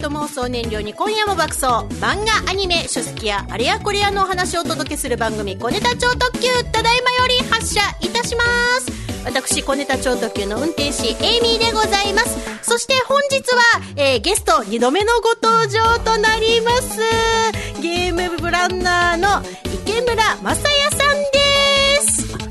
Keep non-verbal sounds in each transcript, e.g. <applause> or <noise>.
いと妄想燃料に今夜も爆走漫画アニメ書籍やあれやこれやのお話をお届けする番組小ネタ超特急ただいまより発車いたします。私小ネタ超特急の運転士エイミーでございますそして本日は、えーゲスト2度目のご登場となります。ゲームブランナーの池村正也さんです。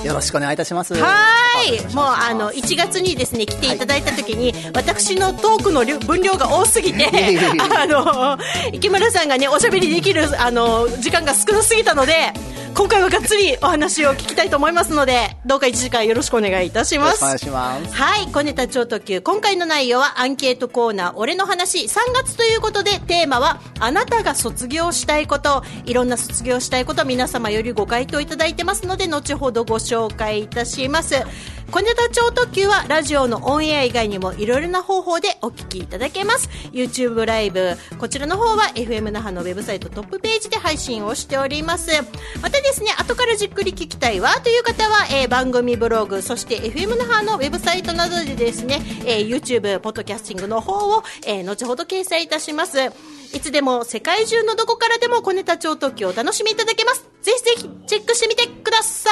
よろしくお願いいたします。はい。もう、あの、1月にですね、来ていただいた時に、私のトークの量分量が多すぎて、<laughs> あの、池村さんがね、おしゃべりできる、あの、時間が少なすぎたので、今回はがっつりお話を聞きたいと思いますので、どうか1時間よろしくお願いいたします。お願いします。はい、小ネタ超特急。今回の内容はアンケートコーナー、俺の話、3月ということで、テーマは、あなたが卒業したいこと、いろんな卒業したいこと、皆様よりご回答いただいてますので、後ほどご紹介いたします。小ネタ超特急は、ラジオのオンエア以外にも、いろいろな方法でお聞きいただけます。YouTube ライブ、こちらの方は、FM 那覇のウェブサイトトップページで配信をしております。またですね、後からじっくり聞きたいわという方は、えー番組ブログ、そして FM 那覇のウェブサイトなどでですね、えー YouTube、ポッドキャスティングの方を、えー後ほど掲載いたします。いつでも世界中のどこからでも小ネタ超特急をお楽しみいただけます。ぜひぜひチェックしてみてくださ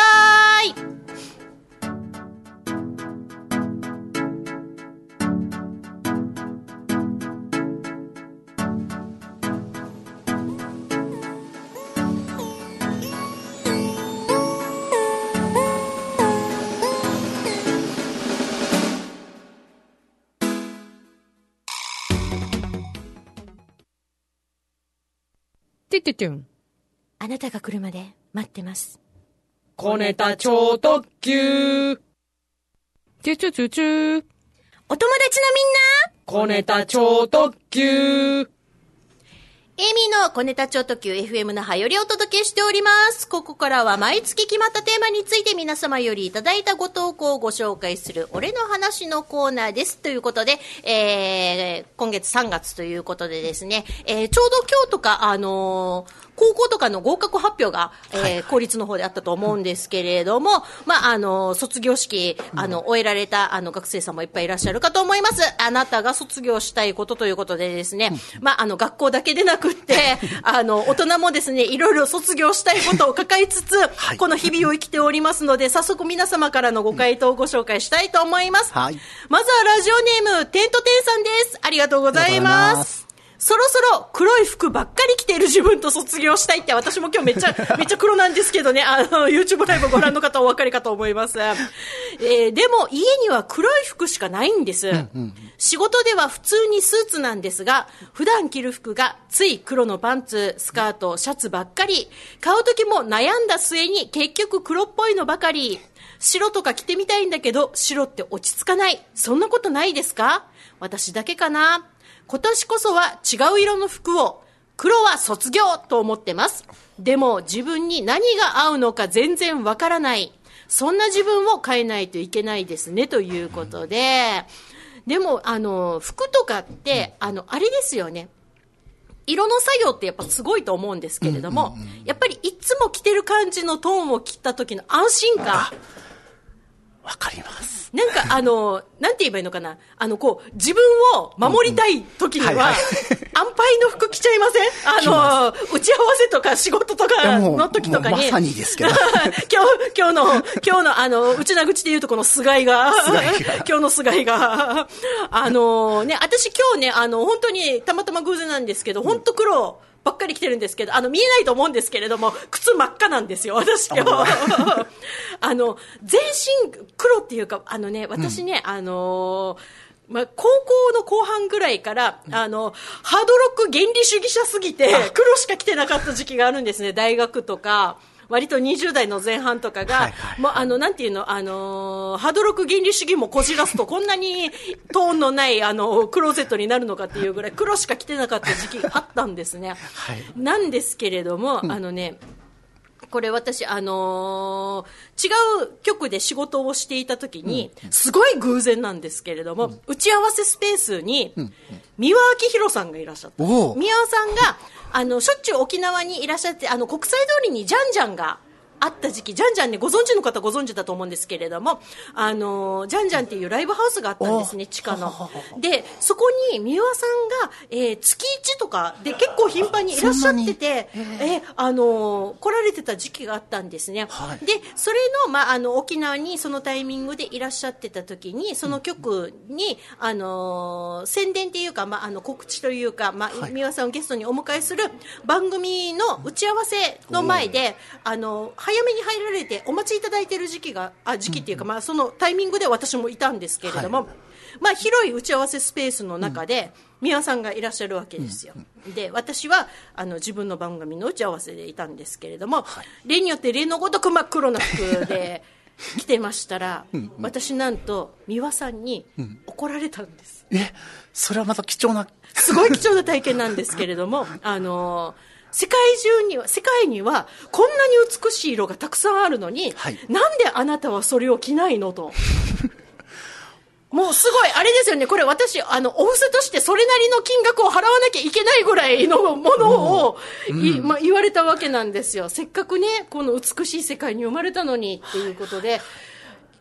い。てってってん。あなたが来るまで待ってます。小ネタ超特急。チュチュチュチュ。お友達のみんな？小ネタ超特急。エミーの小ネタ超特急 FM 那覇よりお届けしております。ここからは毎月決まったテーマについて皆様よりいただいたご投稿をご紹介する俺の話のコーナーです。ということで、えー、今月3月ということでですね、えー、ちょうど今日とか、あのー高校とかの合格発表が、えー公立の方であったと思うんですけれども、まあ、あの、卒業式、あの、終えられた、あの、学生さんもいっぱいいらっしゃるかと思います。あなたが卒業したいことということでですね、まあ、あの、学校だけでなくって、あの、大人もですね、いろいろ卒業したいことを抱えつつ、はいこの日々を生きておりますので、早速皆様からのご回答をご紹介したいと思います。はいまずはラジオネーム、テントテンさんです。ありがとうございま。すそろそろ黒い服ばっかり着ている自分と卒業したいって、私も今日めっちゃ、<laughs> めっちゃ黒なんですけどね、あの、YouTube ライブご覧の方お分かりかと思います。<laughs> えーでも家には黒い服しかないんです。仕事では普通にスーツなんですが、普段着る服がつい黒のパンツ、スカート、シャツばっかり。買う時も悩んだ末に結局黒っぽいのばかり。白とか着てみたいんだけど、白って落ち着かない。そんなことないですか？私だけかな？今年こそは違う色の服を、黒は卒業と思ってます。でも自分に何が合うのか全然わからない。そんな自分を変えないといけないですね、ということで。でも、あの、服とかって、あの、あれですよね。色の作業ってやっぱすごいと思うんですけれども、やっぱりいつも着てる感じのトーンを切った時の安心感。わかります。なんかあの、なんて言えばいいのかな？あの、こう、自分を守りたい時には、安牌の服着ちゃいません？あの、打ち合わせとか仕事とかの時とかに。まさにですけど。<laughs> 今日、今日の、今日のあの、内な口で言うとこの菅井が、<laughs> 今日の菅井が、あのね、私今日ね、あの、本当にたまたま偶然なんですけど、本当黒、ばっかり着てるんですけど、あの、見えないと思うんですけれども、靴真っ赤なんですよ、私今日。<laughs> あの、全身黒っていうか、あのね、私ね、あのーまあ、高校の後半ぐらいから、あの、ハードロック原理主義者すぎて、黒しか着てなかった時期があるんですね、大学とか。割と20代の前半とかが、もうあの、なんていうの、あのーハードロック原理主義もこじらすと、こんなにトーンのない、あの、クローゼットになるのかっていうぐらい、黒しか着てなかった時期があったんですね。<laughs> はいなんですけれども、あのね、これ私、あのー違う局で仕事をしていた時に、すごい偶然なんですけれども、打ち合わせスペースに、三輪明宏さんがいらっしゃった。三輪さんが、あの、しょっちゅう沖縄にいらっしゃって、あの、国際通りにジャンジャンが、あった時期、じゃんじゃんね、ご存知の方ご存知だと思うんですけれども、あの、じゃんじゃんっていうライブハウスがあったんですね、地下の。で、そこに三輪さんが、えー月1とかで結構頻繁にいらっしゃってて、えーあの、来られてた時期があったんですね。はい。で、それの、まあ、あの、沖縄にそのタイミングでいらっしゃってた時に、その曲に、あの、宣伝っていうか、まあ、あの、告知というか、まあ、はい。三輪さんをゲストにお迎えする番組の打ち合わせの前で、あの、早めに入られてお待ちいただいてる時期が、あ、時期っていうか、まあ、そのタイミングで私もいたんですけれども、はいまあ、広い打ち合わせスペースの中で、三輪さんがいらっしゃるわけですよ。で、私は、あの、自分の番組の打ち合わせでいたんですけれども、例によって例のごとく真っ黒な服で <laughs> 来てましたら、私なんと、三輪さんに怒られたんです。え、それはまた貴重な、すごい貴重な体験なんですけれども、あの世界中には、世界には、こんなに美しい色がたくさんあるのに、はい。なんであなたはそれを着ないのと。<laughs> もうすごい、あれですよね、これ私、あの、お布施としてそれなりの金額を払わなきゃいけないぐらいのものを、いまあ、言われたわけなんですよ。せっかくね、この美しい世界に生まれたのにっていうことで、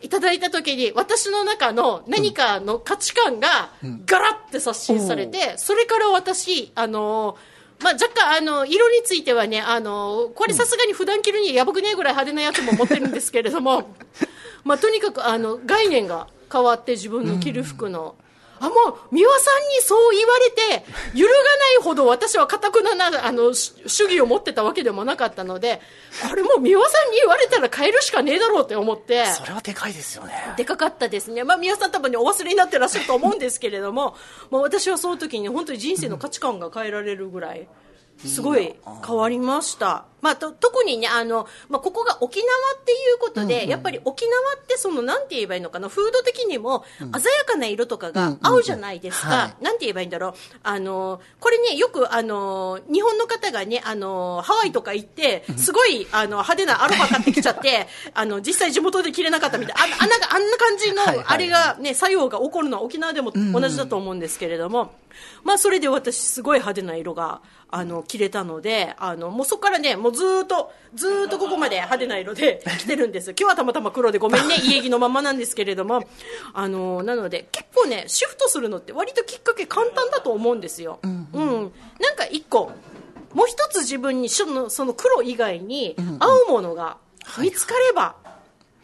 いただいた時に私の中の何かの価値観がガラッて刷新されて、それから私、あのまあ、若干あの色についてはね、あのこれさすがに普段着るにやばくねえぐらい派手なやつも持ってるんですけれども、<laughs> まあ、とにかくあの概念が変わって自分の着る服の。あもう三輪さんにそう言われて揺るがないほど私は固くななあの主主義を持ってたわけでもなかったのでこれもう三輪さんに言われたら変えるしかねえだろうって思ってそれはでかいですよね。でかかったですね、まあ、皆さん多分ねお忘れになってらっしゃると思うんですけれども、まあ、私はその時に本当に人生の価値観が変えられるぐらい。すごい変わりました。まあ、と特にね、あの、まあ、ここが沖縄っていうことで、やっぱり沖縄ってその、なんて言えばいいのかな、風土的にも鮮やかな色とかが合うじゃないですか。うんうんうんはなんて言えばいいんだろう。あの、これね、よくあの、日本の方がね、あの、ハワイとか行って、すごい、あの、派手なアロハ買ってきちゃって、<laughs> あの、実際地元で着れなかったみたいな、ああんなあんな感じのはいはい、あれがね、作用が起こるのは沖縄でも同じだと思うんですけれども、まあ、それで私、すごい派手な色が、あの、着れたので、あの、もうそこからね、もうずーっと、ずーっとここまで派手な色で <laughs> 着てるんです。今日はたまたま黒でごめんね、<laughs> 家着のままなんですけれども、あの、なので、結構ね、シフトするのって割ときっかけ簡単だと思うんですよ。うん。なんか一個、もう一つ自分にそのその黒以外に合うものが見つかれば、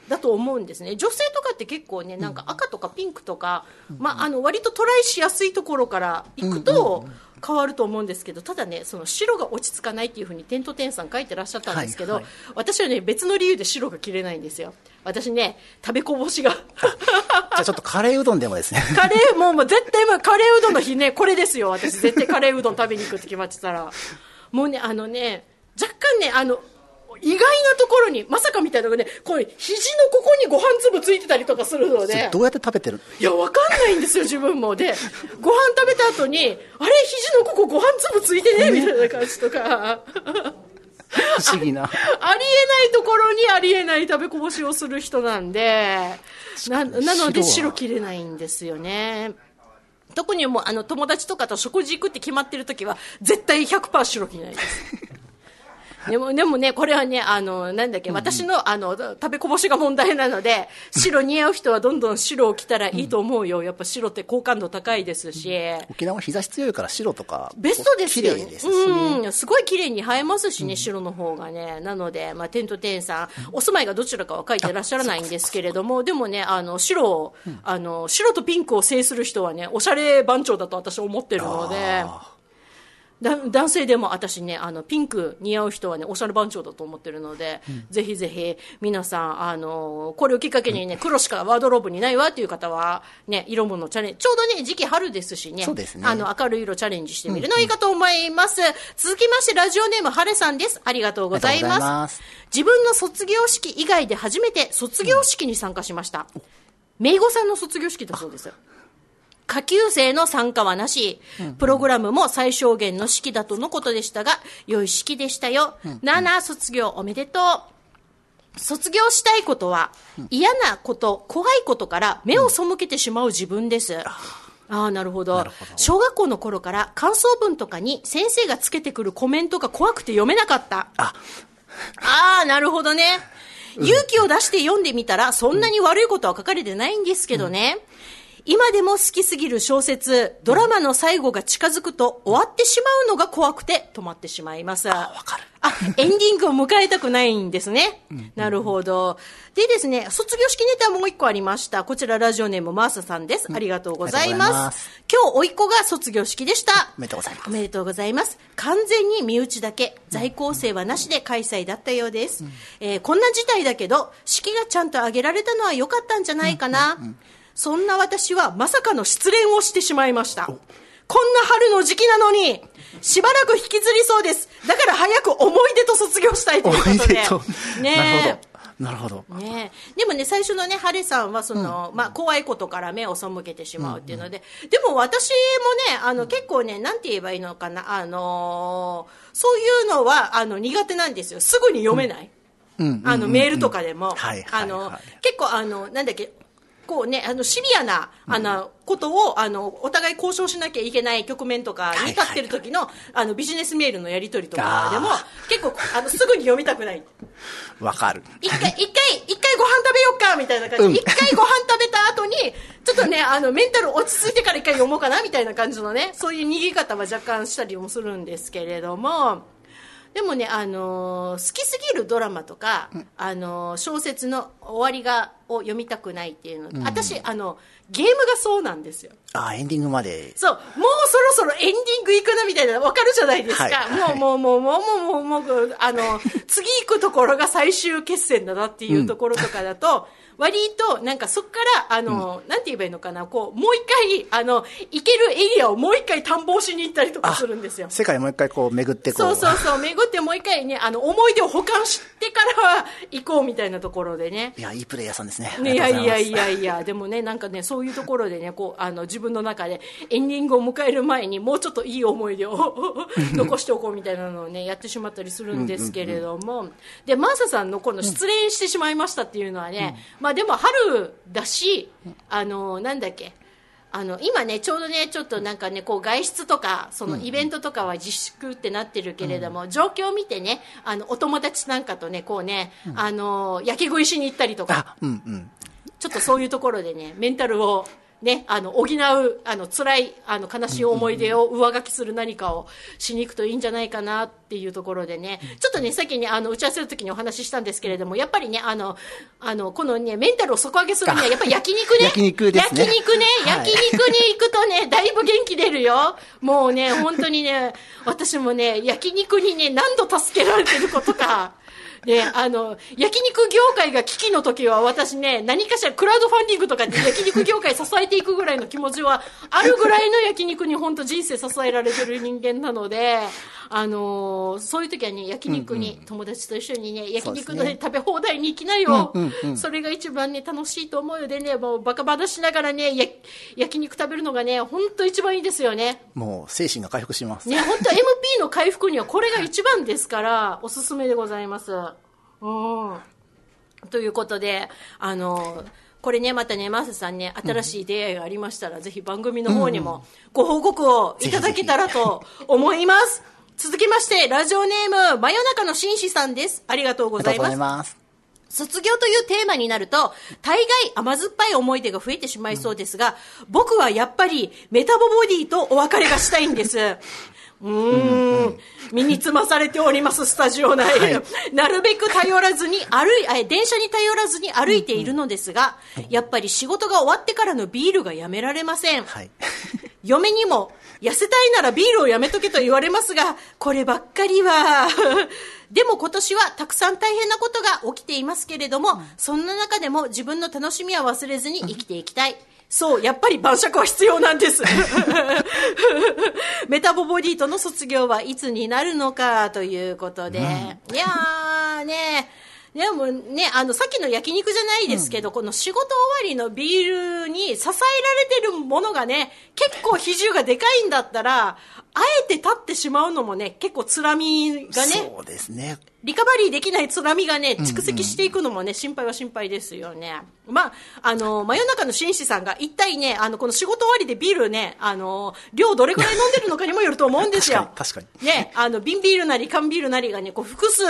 だと思うんですね。女性とかって結構ねなんか赤とかピンクとか、まあ、あの割とトライしやすいところから行くと変わると思うんですけどただねその白が落ち着かないっていうふうに点と点さん書いてらっしゃったんですけど、はい。はい私はね別の理由で白が着れないんですよ。私ね食べこぼしが。<laughs> じゃあちょっとカレーうどんでもですね。<laughs> カレーもうもう絶対もうカレーうどんの日ねこれですよ。私絶対カレーうどん食べに行くって決まってたら。もうねあのね若干ねあの意外なところにまさかみたいなのがねこう肘のここにご飯粒ついてたりとかするのでどうやって食べてる？いやわかんないんですよ自分も。でご飯食べた後にあれ？肘のここご飯粒ついてね？みたいな感じとか。不思議な。ありえないところにありえない食べこぼしをする人なんで、ななので白切れないんですよね。特にもうあの友達とかと食事行くって決まってる時は絶対100%白着ないです。でも、でもね、これはね、あの、なんだっけ、私の、あの、食べこぼしが問題なので、白似合う人はどんどん白を着たらいいと思うよ。やっぱ白って好感度高いですし。沖縄日差し強いから白とか。ベストですよね。す。うん、すごい綺麗に映えますしね、白の方がね。なので、まあ、テントテンさん、お住まいがどちらかは書いてらっしゃらないんですけれども、でもね、あの、白を、あの、白とピンクを制する人はね、おしゃれ番長だと私は思ってるので、だ男性でも私ね、あの、ピンク似合う人はね、おしゃれ番長だと思ってるので、ぜひぜひ、皆さん、あの、これをきっかけにね、黒しかワードローブにないわっていう方は、ね、色物チャレンジ、ちょうどね、時期春ですしね、そうですねあの、明るい色チャレンジしてみるのいいかと思います。続きまして、ラジオネーム、はれさんです。ありがとうございま。ますす自分の卒業式以外で初めて卒業式に参加しました。めいごさんの卒業式だそうです。下級生の参加はなし、プログラムも最小限の式だとのことでしたが、良い式でしたよ。なあなあ卒業おめでとう。卒業したいことは、嫌なこと、怖いことから目を背けてしまう自分です。ああ、なるほど小学校の頃から感想文とかに先生がつけてくるコメントが怖くて読めなかった。あ、ああ、なるほどね。勇気を出して読んでみたら、そんなに悪いことは書かれてないんですけどね。今でも好きすぎる小説、ドラマの最後が近づくと終わってしまうのが怖くて止まってしまいます。あ、わかる。エンディングを迎えたくないんですね。なるほど。でですね、卒業式ネタもう一個ありました。こちらラジオネームマーサさんです。ありがとうございありがとうございま。ますす今日、おいっ子が卒業式でした。おめでとうございますおめでとうございます。完全に身内だけ、在校生はなしで開催だったようです。えーこんな事態だけど、式がちゃんと挙げられたのは良かったんじゃないかな。そんな私はまさかの失恋をしてしまいました。こんな春の時期なのに、しばらく引きずりそうです。だから早く思い出と卒業したいということで。なるほど。なるほど。ねえ、でもね、最初のね、ハレさんは、その、まあ、怖いことから目を背けてしまうっていうので、でも私もね、あの、結構ね、なんて言えばいいのかな、あのーそういうのは、あの、苦手なんですよ。すぐに読めない。うん。あの、メールとかでも。あのはい、結構、あの、なんだっけ、こうね、あの、シビアな、あの、ことを、あの、お互い交渉しなきゃいけない局面とかに立ってる時の、あの、ビジネスメールのやり取りとかでもあ、結構、あの、すぐに読みたくない。わかる。一回、一回、一回ご飯食べようか、みたいな感じ。で、一回ご飯食べた後に、ちょっとね、あの、メンタル落ち着いてから一回読もうかな、みたいな感じのね、そういう逃げ方は若干したりもするんですけれども、でもね、あのー好きすぎるドラマとか、あのー小説の終わりが、を読みたくないっていうの、私、あの、ゲームがそうなんですよ。あ、エンディングまで。そう、もうそろそろエンディング行くなみたいな、わかるじゃないですか。はいもう、もう、もう、もう、もう、もう、もう、あの、<laughs> 次行くところが最終決戦だなっていうところとかだと、割と、なんかそっから、あの、なんて言えばいいのかな、こう、もう一回、あの、行けるエリアをもう一回探訪しに行ったりとかするんですよ。世界もう一回こう巡ってこ。そううそうそう、巡ってもう一回ね、あの、思い出を保管してからは行こうみたいなところでね。いや、いいプレイヤーさんですね。ねいやいやいや。やいや、でもね、なんかね、そういうところでね、こう、あの、自分の中でエンディングを迎える前にもうちょっといい思い出を <laughs> 残しておこうみたいなのをね、やってしまったりするんですけれども、で、マーサさんのこの失恋してしまいましたっていうのはね、まあでも春だし、あの、なんだっけ、あの今ね、ちょうどね、ちょっとなんかね、こう外出とか、そのイベントとかは自粛ってなってるけれども、状況を見てね、あのお友達なんかとね、こうね、あの焼き食いしに行ったりとか、あ、うんうん。ちょっとそういうところでね、メンタルをね、あの、補う、あの、辛い、あの、悲しい思い出を上書きする何かをしに行くといいんじゃないかなっていうところでね、ちょっとね、さっきね、あの、打ち合わせの時にお話ししたんですけれども、やっぱりね、あの、あの、このね、メンタルを底上げするには、やっぱり焼肉ね。焼肉ですね焼肉ね、はい焼肉に行くとね、だいぶ元気出るよ。もうね、本当にね、私もね、焼肉にね、何度助けられてることか。で、あの、焼肉業界が危機の時は私ね、何かしらクラウドファンディングとかで焼肉業界支えていくぐらいの気持ちはあるぐらいの焼肉に本当人生支えられてる人間なので、あのーそういう時はね、焼肉に、友達と一緒にね、焼肉のね、食べ放題に行きなよ、それが一番ね、楽しいと思うよでね、もうバカ話しながらね、や焼肉食べるのがね、本当一番いいですよね。もう精神が回復します。ね、本当 MP の回復にはこれが一番ですから、おすすめでございます。うん。ということで、あの、これね、またね、マースさんね、新しい出会いがありましたら、ぜひ番組の方にもご報告をいただけたらと思います。続きまして、ラジオネーム、真夜中の紳士さんです。ありがとうございます。卒業というテーマになると、大概甘酸っぱい思い出が増えてしまいそうですが、僕はやっぱりメタボボディとお別れがしたいんです。<laughs> うーん、身につまされております、スタジオ内。なるべく頼らずに歩い、あ電車に頼らずに歩いているのですが、やっぱり仕事が終わってからのビールがやめられません。はい。嫁にも、痩せたいならビールをやめとけと言われますが、こればっかりは。<laughs> でも今年はたくさん大変なことが起きていますけれども、そんな中でも自分の楽しみは忘れずに生きていきたい。そう、やっぱり晩酌は必要なんです。<laughs> <laughs> メタボボディとの卒業はいつになるのかということで。いやーね、でもね、あの、さっきの焼肉じゃないですけど、この仕事終わりのビールに支えられてるものがね、結構比重がでかいんだったら、あえて立ってしまうのもね、結構つらみがね、そうですね。リカバリーできない津波がね、蓄積していくのもね、心配は心配ですよね。まあ、あの、真夜中の紳士さんが一体ね、あの、この仕事終わりでビールね、あの、量どれくらい飲んでるのかにもよると思うんですよ。確かに確ね、あの、瓶ビールなり缶ビールなりがね、こう、複数、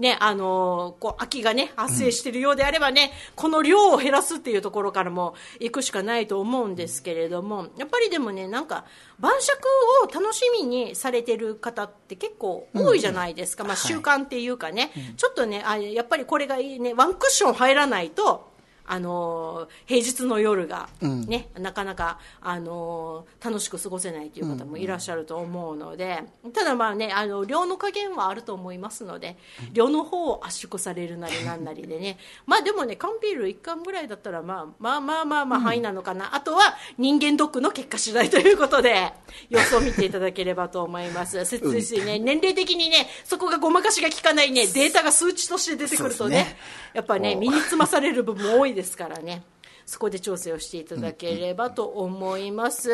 ね、あのこう、空きがね、発生しているようであればね、この量を減らすっていうところからも行くしかないと思うんですけれども、やっぱりでもね、なんか、晩酌を楽しみにされてる方って結構多いじゃないですか。まあ、習慣っていうかね、ちょっとね、あやっぱりこれがいいね、ワンクッション入らないと、あの平日の夜がね、なかなか、あの楽しく過ごせないという方もいらっしゃると思うので、ただまあねあの量の加減はあると思いますので量の方を圧縮されるなりなんなりでね。まあでもね缶ビール1缶ぐらいだったらまあまあまあまあまあ範囲なのかな、あとは人間ドックの結果次第ということで様子を見ていただければと思います。切実にね年齢的にねそこがごまかしが効かないねデータが数値として出てくるとねね。やっぱね身につまされる部分も多いですからね。そこで調整をしていただければと思います、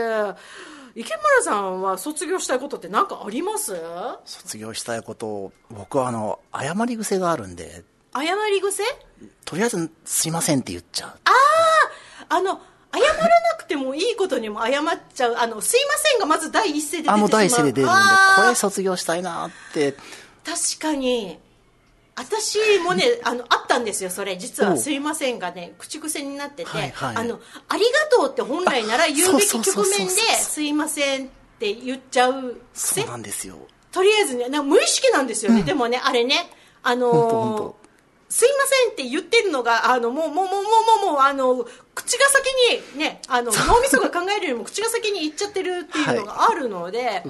池村さんは卒業したいことって何かあります？卒業したいことを、僕はあの、謝り癖があるんで、謝り癖？とりあえず、すいませんって言っちゃう。あの謝らなくてもいいことにも謝っちゃう。あのすいませんがまず第一声で出てしまう。あ、もう第一声で出るんでこれ卒業したいなって、確かに私もねあのあったんですよそれ実は「おう。すいません」がね口癖になってて、はいはい。あの「ありがとう」って本来なら言うべき局面でそうそう「すいません」って言っちゃう癖？そうなんですよ。とりあえずね無意識なんですよね、でもねあれねあのーすいませんって言ってるのがあのもうもうもうもうもうもうあの口が先にねあの脳みそが考えるよりも口が先に言っちゃってるっていうのがあるので、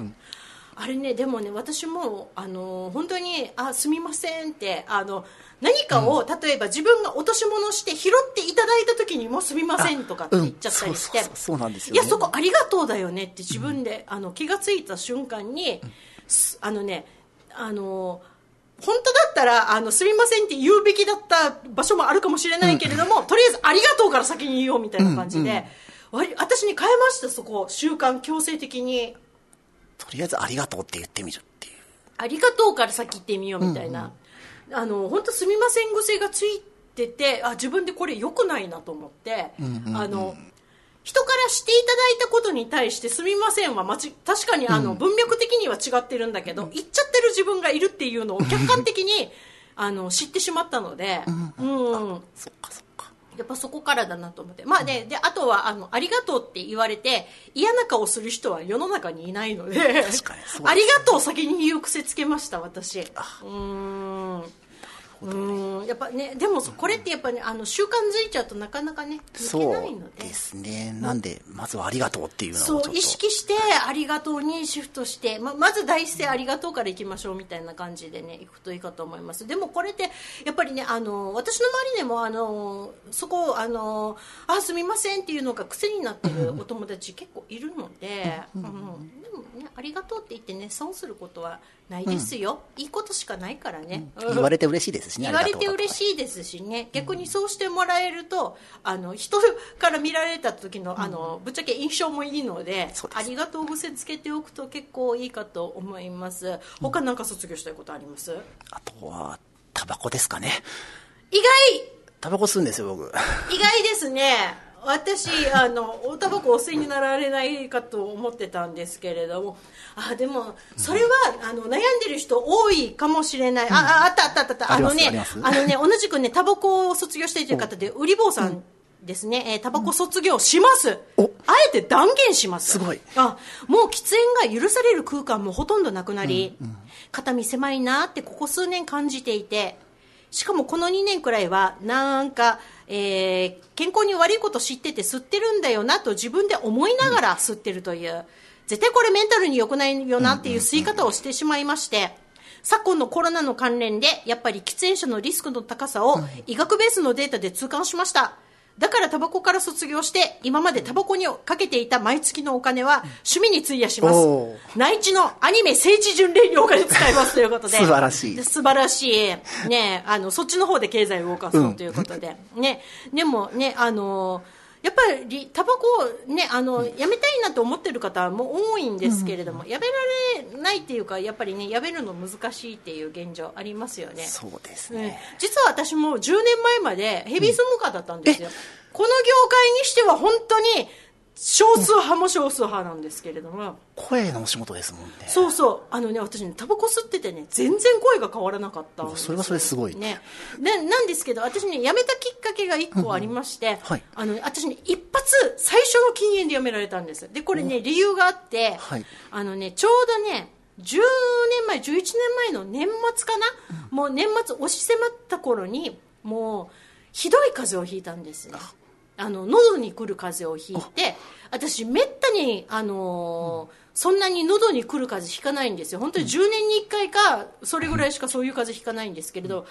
あれねでもね私もあの本当にあすみませんってあの何かを、例えば自分が落とし物して拾っていただいた時にもすみませんとかって言っちゃったりして、うん。そうなんですよいねやそこありがとうだよねって自分で、あの気がついた瞬間に、すあのねあの本当だったらあのすみませんって言うべきだった場所もあるかもしれないけれども、とりあえずありがとうから先に言おうみたいな感じで、割私に変えましたそこ。習慣強制的にとりあえずありがとうって言ってみるっていう。ありがとうから先言ってみようみたいな、あの本当すみません癖がついててあ自分でこれ良くないなと思って、あの人からしていただいたことに対してすみませんは間ち確かにあの、文脈的には違ってるんだけど、言っちゃってる自分がいるっていうのを客観的に <laughs> あの知ってしまったので、うんそっかそっか。やっぱそこからだなと思って。まあね、で、あとは、あの、ありがとうって言われて、嫌な顔する人は世の中にいないので、確かに <laughs> ありがとう先に言う癖つけました、私。うーん。うーんやっぱねでもこれってやっぱねあの習慣づいちゃうとなかなかね抜けないので。ですね。なんで、まずはありがとうっていうのを。そう意識してありがとうにシフトしてままず第一声ありがとうからいきましょうみたいな感じでねいくといいかと思います。でもこれってやっぱりねあの私の周りでもあのそこをあのあすみませんっていうのが癖になってる <laughs> お友達結構いるので、うん。でもねありがとうって言ってね損することはないですよ、いいことしかないからね、うん。言われて嬉しいですしね。言われてい。嬉しいですしね。逆にそうしてもらえるとあの人から見られた時のあのぶっちゃけ印象もいいのでです。ありがとう癖つけておくと結構いいかと思います。他なんか卒業したいことあります？あとは、タバコですかね。意外！タバコ吸うんですよ、僕。意外ですね私あのおタバコお吸いになられないかと思ってたんですけれどもあでもそれは、あの悩んでる人多いかもしれない、あああったあったあったあのねす。あのね同じくねタバコを卒業している方で売り坊さんですね、えータバコ卒業します、お。あえて断言します。すごい。あもう喫煙が許される空間もほとんどなくなり、肩身狭いなってここ数年感じていてしかもこの2年くらいはなんか、えー健康に悪いこと知ってて吸ってるんだよなと自分で思いながら吸ってるという、絶対これメンタルに良くないよなっていう吸い方をしてしまいまして、昨今のコロナの関連でやっぱり喫煙者のリスクの高さを医学ベースのデータで痛感しました。だからタバコから卒業して、今までタバコにかけていた毎月のお金は趣味に費やします。内地のアニメ聖地巡礼にお金使いますということで。素晴らしいで素晴らしい。ねあの、そっちの方で経済を動かそうということで。ね、でもね、あの、やっぱりタバコをね、あの、やめたいなと思ってる方も多いんですけれども、やめられないっていうか、やっぱりね、やめるの難しいっていう現状ありますよね。そうですうん。ね。実は私も10年前までヘビースモーカーだったんですよ、この業界にしては本当に少数派も少数派なんですけれども、声のお仕事ですもんね。そうそう、あのね、私ね、タバコ吸っててね、全然声が変わらなかったそれはそれすごい。ね。で、なんですけど、私ね、辞めたきっかけが一個ありまして、はい。あの、私ね、一発、最初の禁煙で辞められたんです。で、これね、理由があって、はい。あのね、ちょうどね、10年前、11年前の年末かな、もう年末押し迫った頃に、もう、ひどい風邪をひいたんですね。あの、喉に来る風邪をひいて、私、めったに、あのーそんなに喉に来る風邪ひかないんですよ。本当に10年に1回か、それぐらいしかそういう風邪ひかないんですけれど、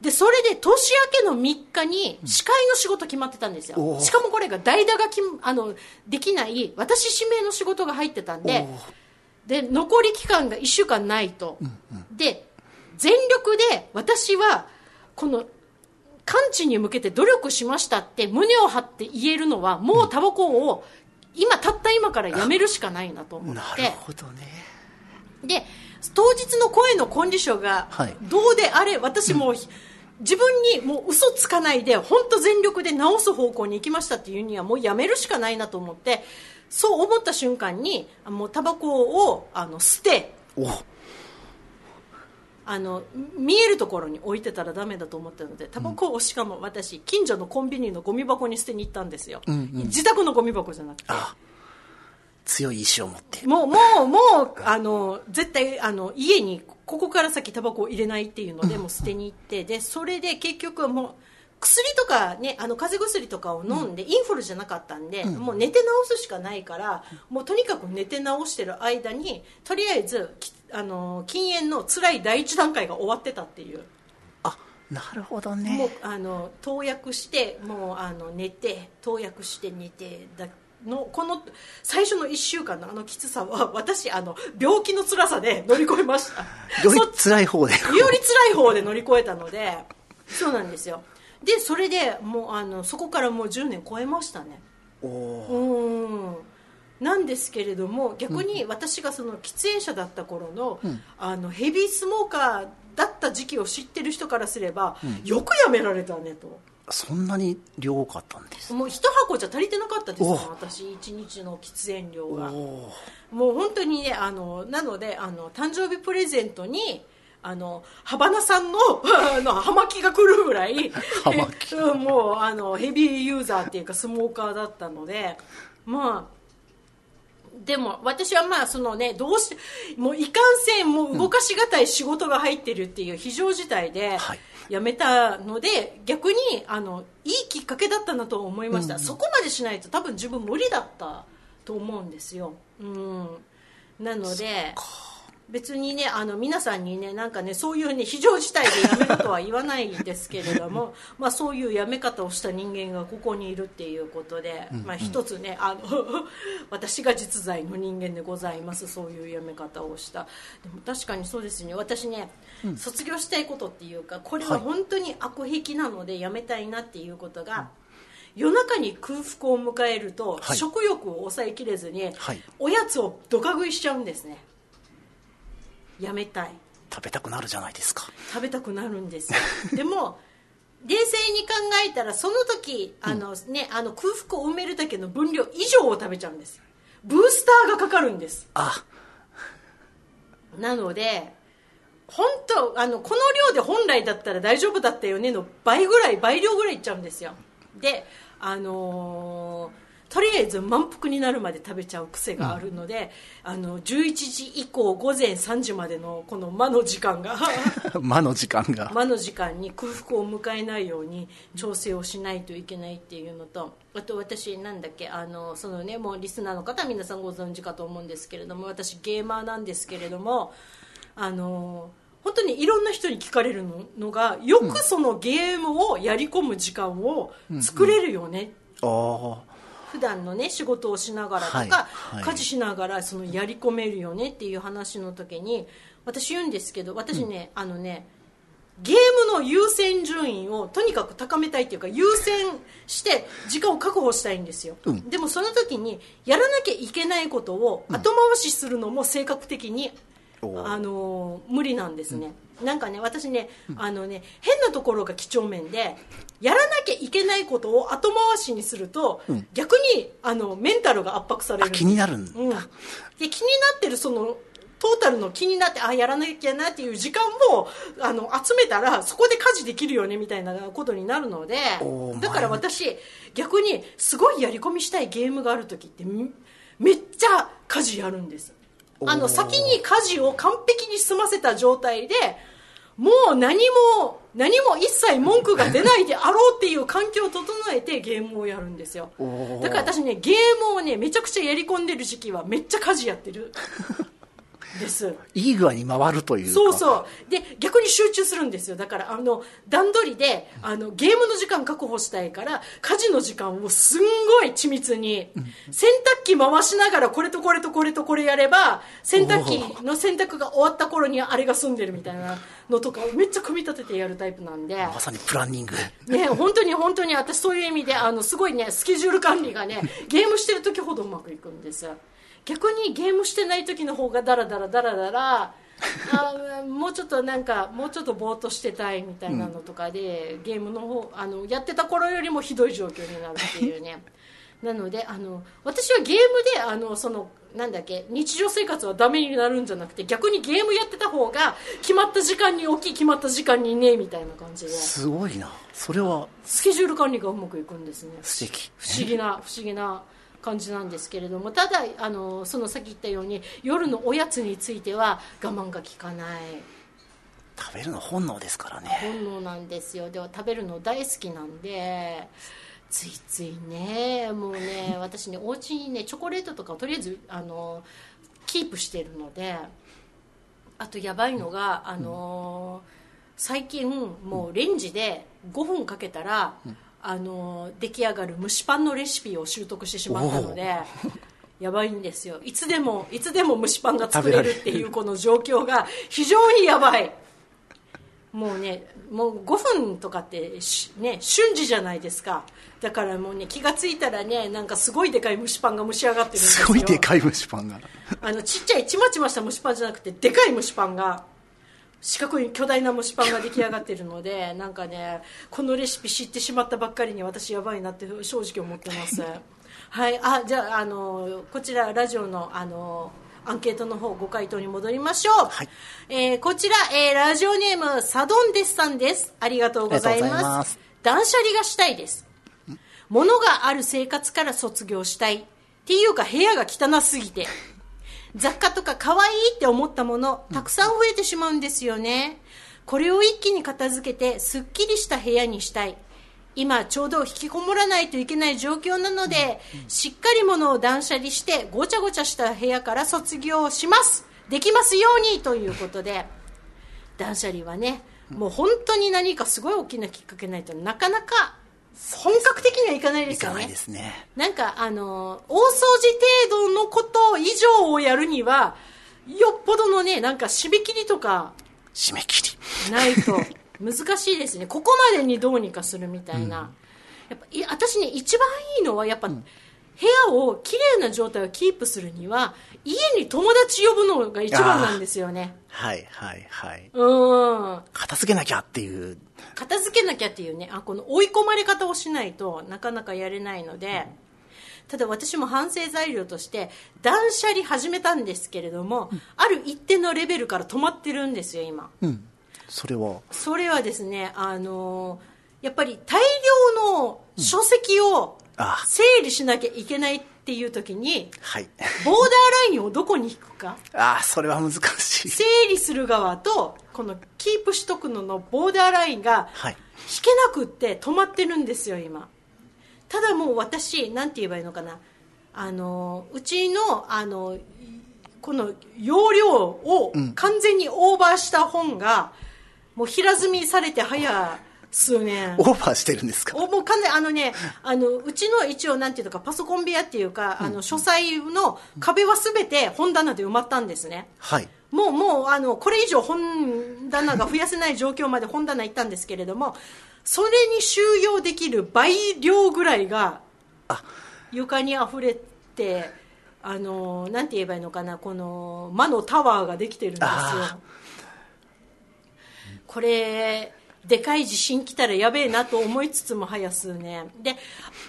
で、それで年明けの3日に司会の仕事決まってたんですよ。しかもこれが代打がきあの、できない、私指名の仕事が入ってたんで、で残り期間が1週間ないと、で全力で私はこの完治に向けて努力しましたって胸を張って言えるのはもうタバコを今たった今からやめるしかないなと思なるってほどね。で当日の声のコンディションがはい。どうであれ、私もう自分にもう嘘つかないで本当全力で直す方向に行きましたっていうにはもうやめるしかないなと思ってそう思った瞬間にもうタバコをあの捨ておあの見えるところに置いてたらダメだと思ったのでタバコをしかも私近所のコンビニのゴミ箱に捨てに行ったんですよ、自宅のゴミ箱じゃなくて。あ強い意志を持って。もうもうもうあの絶対あの家にここから先タバコを入れないっていうのでもう捨てに行ってでそれで結局はもう薬とかねあの風邪薬とかを飲んで、インフルじゃなかったんで、もう寝て治すしかないからもうとにかく寝て治してる間にとりあえずきあの禁煙の辛い第一段階が終わってたっていう。あ、なるほどもうね。あの投薬してもうあの寝て投薬して寝てだのこの最初の1週間のあのきつさは私あの病気の辛さで乗り越えましたよりそ辛い方で。より辛い方で乗り越えたのでそうなんですよでそれでもうあのそこからもう10年超えましたねおーうんなんですけれども逆に私がその喫煙者だった頃の,、あのヘビースモーカーだった時期を知ってる人からすれば、よくやめられたねと。そんなに量多かったんです。もう一箱じゃ足りてなかったですよお。私。一日の喫煙量が。もう本当にねあのなのであの誕生日プレゼントにあのハバナさんの <laughs> あの葉巻が来るぐらい <laughs> <laughs> もうあのヘビーユーザーっていうかスモーカーだったのでまあでも私はまあそのねどうしもういかんせんもう動かしがたい仕事が入ってるっていう非常事態ではい。辞めたので逆にあのいいきっかけだったなと思いました、そこまでしないと多分自分無理だったと思うんですよ、うん、なので別にねあの皆さんにねなんかねそういうね非常事態で辞めるとは言わないですけれども <laughs> まあそういう辞め方をした人間がここにいるっていうことで、まあ一つねあの <laughs> 私が実在の人間でございますそういう辞め方をした。でも確かにそうですね。私ね、卒業したいことっていうかこれは本当に悪癖なので辞めたいなっていうことが、夜中に空腹を迎えると、はい。食欲を抑えきれずに、はい。おやつをドカ食いしちゃうんですねやめたい。食べたくなるじゃないですか。食べたくなるんですよ。<laughs> でも冷静に考えたらその時あの、ね、あの空腹を埋めるだけの分量以上を食べちゃうんですブースターがかかるんです。あ、なので本当あのこの量で本来だったら大丈夫だったよねの倍ぐらい倍量ぐらいいっちゃうんですよ。であのーとりあえず満腹になるまで食べちゃう癖があるので、あの11時以降午前3時までのこの間の時間が <laughs> 間の時間が。間の時間に空腹を迎えないように調整をしないといけないっていうのとあと私なんだっけあのそのねもうリスナーの方は皆さんご存知かと思うんですけれども私ゲーマーなんですけれどもあの本当にいろんな人に聞かれるののがよくそのゲームをやり込む時間を作れるよね、あ普段のね仕事をしながらとか、はいはい。家事しながらそのやり込めるよねっていう話の時に私言うんですけど私ね、あのねゲームの優先順位をとにかく高めたいっていうか優先して時間を確保したいんですよ、うん。でもその時にやらなきゃいけないことを後回しするのも性格的にあの無理なんですね、なんかね私ね,、あのね変なところが几帳面でやらなきゃいけないことを後回しにすると、逆にあのメンタルが圧迫されるあ気になるんだ、うん、で気になってるそのトータルの気になってあやらなきゃなっていう時間もあの集めたらそこで家事できるよねみたいなことになるのでだから私逆にすごいやり込みしたいゲームがある時ってめめっちゃ家事やるんですあの先に家事を完璧に済ませた状態でもう何も何も一切文句が出ないであろうっていう環境を整えてゲームをやるんですよ。だから私ねゲームをねめちゃくちゃやり込んでる時期はめっちゃ家事やってる <laughs> です。いい具合に回るというか。そうそう。で逆に集中するんですよ。だからあの段取りであのゲームの時間確保したいから家事の時間をすんごい緻密に洗濯機回しながらこれとこれとこれとこれやれば洗濯機の洗濯が終わった頃にはあれが済んでるみたいなのとかをめっちゃ組み立ててやるタイプなんで。まさにプランニング。ね、本当に本当に私そういう意味であのすごいねスケジュール管理がねゲームしてる時ほどうまくいくんです逆にゲームしてない時の方がダラダラダラダラあもうちょっとなんかもうちょっとぼーっとしてたいみたいなのとかで、ゲームの方あのやってた頃よりもひどい状況になるっていうね。<laughs> なのであの私はゲームであのそのなんだっけ日常生活はダメになるんじゃなくて逆にゲームやってた方が決まった時間に起き決まった時間にねみたいな感じで。すごいな。それはスケジュール管理がうまくいくんですね。素敵不思議な不思議な感じなんですけれどもただあのそのさっき言ったように夜のおやつについては我慢が効かない。食べるの本能ですからね。本能なんですよ。では食べるの大好きなんでついついねもうね <laughs> 私ねお家にねチョコレートとかをとりあえずあのキープしてるのであとやばいのがあの最近もうレンジで5分かけたら、あの出来上がる蒸しパンのレシピを習得してしまったのでやばいんですよ。いつでもいつでも蒸しパンが作れるっていうこの状況が非常にやばい。もうねもう5分とかってしね瞬時じゃないですか。だからもうね気がついたらねなんかすごいでかい蒸しパンが蒸し上がってるんですすよごいでかい蒸しパンが。あのちっちゃいちまちました蒸しパンじゃなくてでかい蒸しパンが四角い巨大な蒸しパンが出来上がってるので <laughs> なんかねこのレシピ知ってしまったばっかりに私やばいなって正直思ってます。<laughs> はい。あじゃああのこちらラジオのあのアンケートの方ご回答に戻りましょう、はい。えーこちら、えーラジオネームサドンデスさんです。ありがとうございます。断捨離がしたいです。物がある生活から卒業したい。っていうか部屋が汚すぎて雑貨とか可愛いって思ったものたくさん増えてしまうんですよね。これを一気に片付けてすっきりした部屋にしたい。今ちょうど引きこもらないといけない状況なので、しっかり物を断捨離してごちゃごちゃした部屋から卒業します。できますようにということで断捨離はねもう本当に何かすごい大きなきっかけないとなかなか本格的にはいかないですよね。いかないですね。なんかあの大掃除程度のこと以上をやるにはよっぽどのねなんか締め切りとか締め切り。ないと <laughs> 難しいですね。ここまでにどうにかするみたいな、やっぱい私ね一番いいのはやっぱ、部屋をきれいな状態をキープするには家に友達呼ぶのが一番なんですよね。はいはいはい。うん。片付けなきゃっていう片付けなきゃっていうねあこの追い込まれ方をしないとなかなかやれないので、ただ私も反省材料として断捨離始めたんですけれども、ある一定のレベルから止まってるんですよ今。うん。それは。それはですねあのやっぱり大量の書籍をあ。整理しなきゃいけないっていう時にはい。ボーダーラインをどこに引くか。<laughs> ああそれは難しい。整理する側とこのキープしとくののボーダーラインがはい。引けなくって止まってるんですよ今。ただもう私なんて言えばいいのかな。あのうちのあのこの容量を完全にオーバーした本が、もう平積みされて早数年。オーバーしてるんですか？おもう完全あのねあのうちの一応なんていうのかパソコン部屋っていうか、あの書斎の壁は全て本棚で埋まったんですね、はい。もうもうあのこれ以上本棚が増やせない状況まで本棚行ったんですけれどもそれに収容できる倍量ぐらいがあ。床に溢れてあのなんて言えばいいのかなこの魔のタワーができてるんですよ。あこれでかい地震来たらやべえなと思いつつも早数年で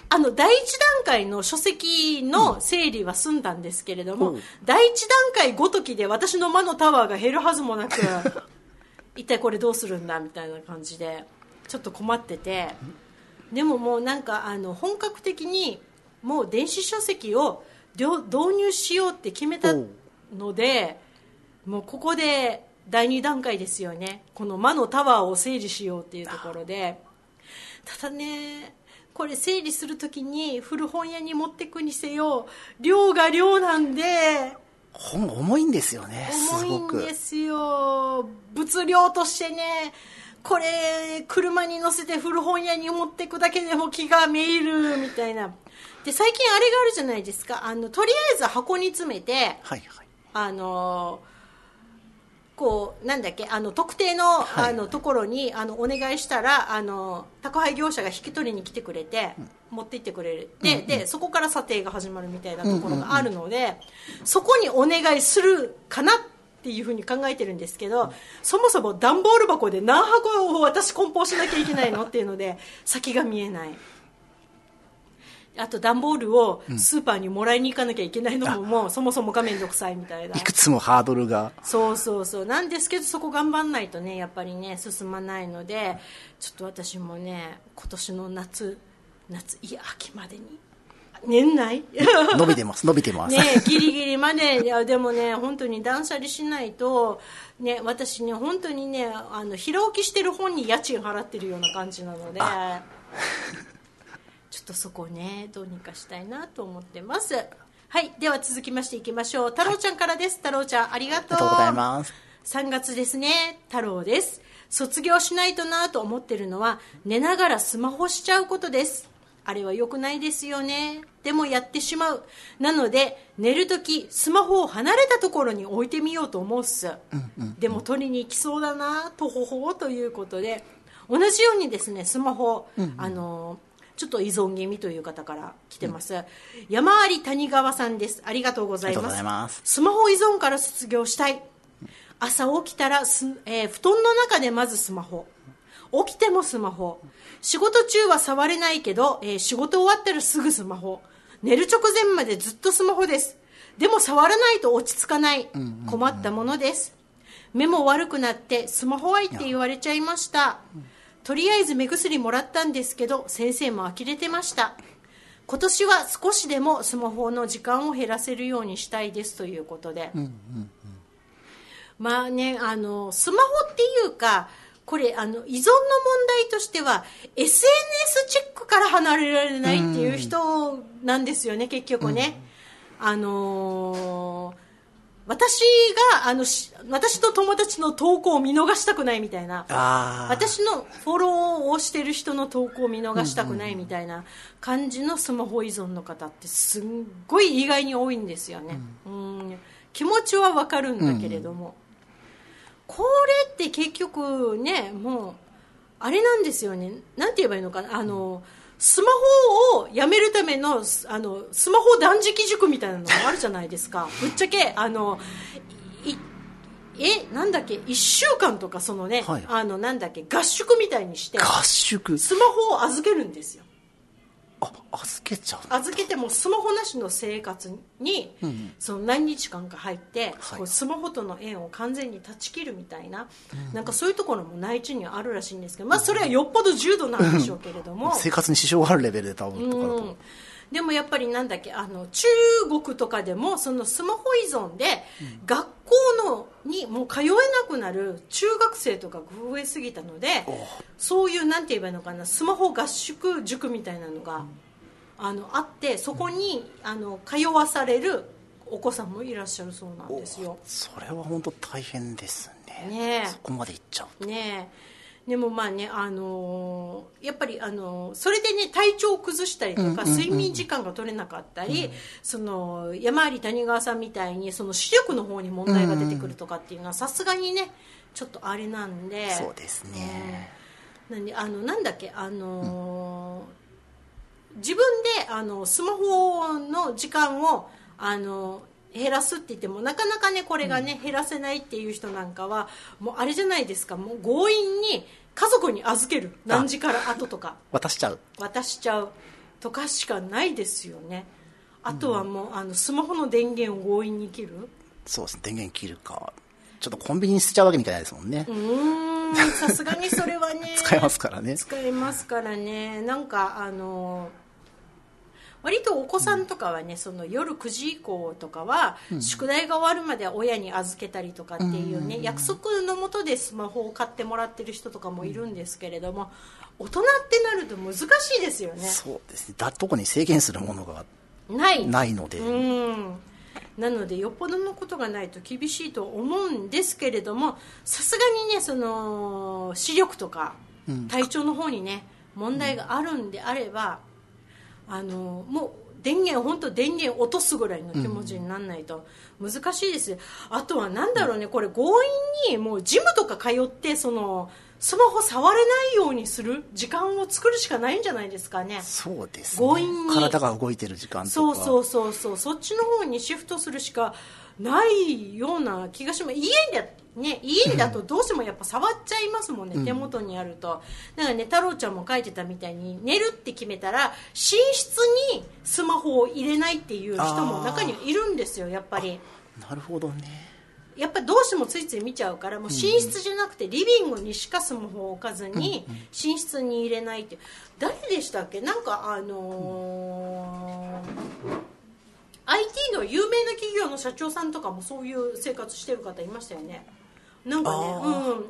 あの第一段階の書籍の整理は済んだんですけれども、うん。第一段階ごときで私の魔のタワーが減るはずもなく <laughs> 一体これどうするんだみたいな感じでちょっと困ってて。でももうなんかあの本格的にもう電子書籍を両導入しようって決めたのでもうここで第2段階ですよね。この魔のタワーを整理しようっていうところで。ただねこれ整理するときに古本屋に持ってくにせよ量が量なんで本重いんですよね、す重いん。ですよ。物量としてねこれ車に乗せて古本屋に持ってくだけでも気がめいるみたいな。で最近あれがあるじゃないですか。あのとりあえず箱に詰めてはいはい。あのこうなんだっけあの特定の,、はい。あのところにあのお願いしたらあの宅配業者が引き取りに来てくれて、持って行ってくれる。で,、でそこから査定が始まるみたいなところがあるので、そこにお願いするかなっていうふうに考えてるんですけど、そもそも段ボール箱で何箱を私梱包しなきゃいけないのっていうので先が見えない。あと段ボールをスーパーにもらいに行かなきゃいけないのもそもそもが面倒くさいみたいないくつもハードルが。そうそうそう。なんですけどそこ頑張んないとねやっぱりね進まないのでちょっと私もね今年の夏夏いや秋までに。年内？伸びてます、伸びてます。ねギリギリまで。いやでもね本当に断捨離しないとね私ね本当にねあの平置きしてる本に家賃払ってるような感じなのでちょっとそこをねどうにかしたいなと思ってます。はいでは続きましていきましょう。太郎ちゃんからです。太郎ちゃんありがとう。ありがとうございます。3月ですね。太郎です。卒業しないとなと思ってるのは寝ながらスマホしちゃうことです。あれは良くないですよね。でもやってしまう。なので寝るときスマホを離れたところに置いてみようと思うっす、でも取りに行きそうだなとほほということで。同じようにですねスマホ、あのちょっと依存気味という方から来てます、山あり谷川さんです。ありがとうございます。スマホ依存から卒業したい。朝起きたらす、えー布団の中でまずスマホ。起きてもスマホ。仕事中は触れないけど、えー仕事終わったらすぐスマホ。寝る直前までずっとスマホです。でも触らないと落ち着かない。困ったものです。目も悪くなってスマホ愛って言われちゃいましたとりあえず目薬もらったんですけど先生も呆れてました。今年は少しでもスマホの時間を減らせるようにしたいですということで、まあねあのスマホっていうかこれあの依存の問題としては SNS チェックから離れられないっていう人なんですよね、結局ね、あのー私があのし私の友達の投稿を見逃したくないみたいな。私のフォローをしてる人の投稿を見逃したくないみたいな感じのスマホ依存の方ってすんごい意外に多いんですよね、うん。気持ちはわかるんだけれども、これって結局ねもうあれなんですよね。なんて言えばいいのかな？あのスマホをやめるためのすあのスマホ断食塾みたいなのがあるじゃないですか。<laughs> ぶっちゃけあのいえなんだっけ1週間とかそのね、はい。あのなんだっけ合宿みたいにして合宿。スマホを預けるんですよあ、預けちゃう。預けてもスマホなしの生活に、その何日間か入って、はいこうスマホとの縁を完全に断ち切るみたいな、なんかそういうところも内地にはあるらしいんですけど、まあ、それはよっぽど重度なんでしょうけれども。生活に支障があるレベルで多分とかだうん。でもやっぱりなんだっけあの中国とかでもそのスマホ依存で学校のにもう通えなくなる中学生とかが増えすぎたのでそういうなんて言えばいいのかなスマホ合宿塾みたいなのがあのあってそこにあの通わされるお子さんもいらっしゃるそうなんですよ。それは本当大変ですね。ねえそこまでいっちゃう。ねえでもまあね、あのーやっぱり、あのーそれでね体調を崩したりとか、睡眠時間が取れなかったり、その山あり谷川さんみたいにその視力の方に問題が出てくるとかっていうのはさすがにねちょっとあれなんで。そうですね。なんであのなんだっけあのー自分であのスマホの時間をあの減らすって言ってもなかなかねこれがね、減らせないっていう人なんかはもうあれじゃないですか。もう強引に家族に預ける何時から後とか。渡しちゃう。渡しちゃう。とかしかないですよね。あとはもう、あのスマホの電源を強引に切る。そうですね。電源切るか。ちょっとコンビニに捨てちゃうわけにいかないですもんね、うーん。さすがにそれはね <laughs> 使えますからね。使えますからね。なんかあの割とお子さんとかはねその夜9時以降とかは、宿題が終わるまで親に預けたりとかっていうね、約束のもとでスマホを買ってもらってる人とかもいるんですけれども、大人ってなると難しいですよね。そうですね。だ特に制限するものがない。ないので、うん。なのでよっぽどのことがないと厳しいと思うんですけれどもさすがにねその視力とか体調の方にね問題があるんであれば、あのもう電源本当電源落とすぐらいの気持ちにならないと。難しいです、あとはなんだろうねこれ強引にもうジムとか通ってそのスマホ触れないようにする時間を作るしかないんじゃないですかね。そうです強引に。体が動いてる時間とか。そうそうそうそう。そっちの方にシフトするしかないような気がします。家でね家だとどうしてもやっぱ触っちゃいますもんね、手元にあると。だからね太郎ちゃんも書いてたみたいに寝るって決めたら寝室にスマホを入れないっていう人も中にはいるんですよやっぱり。なるほどね。やっぱりどうしてもついつい見ちゃうからもう寝室じゃなくてリビングにしかスマホを置かずに寝室に入れないって。誰でしたっけ？なんかあのー IT の有名な企業の社長さんとかもそういう生活してる方いましたよね。なんかね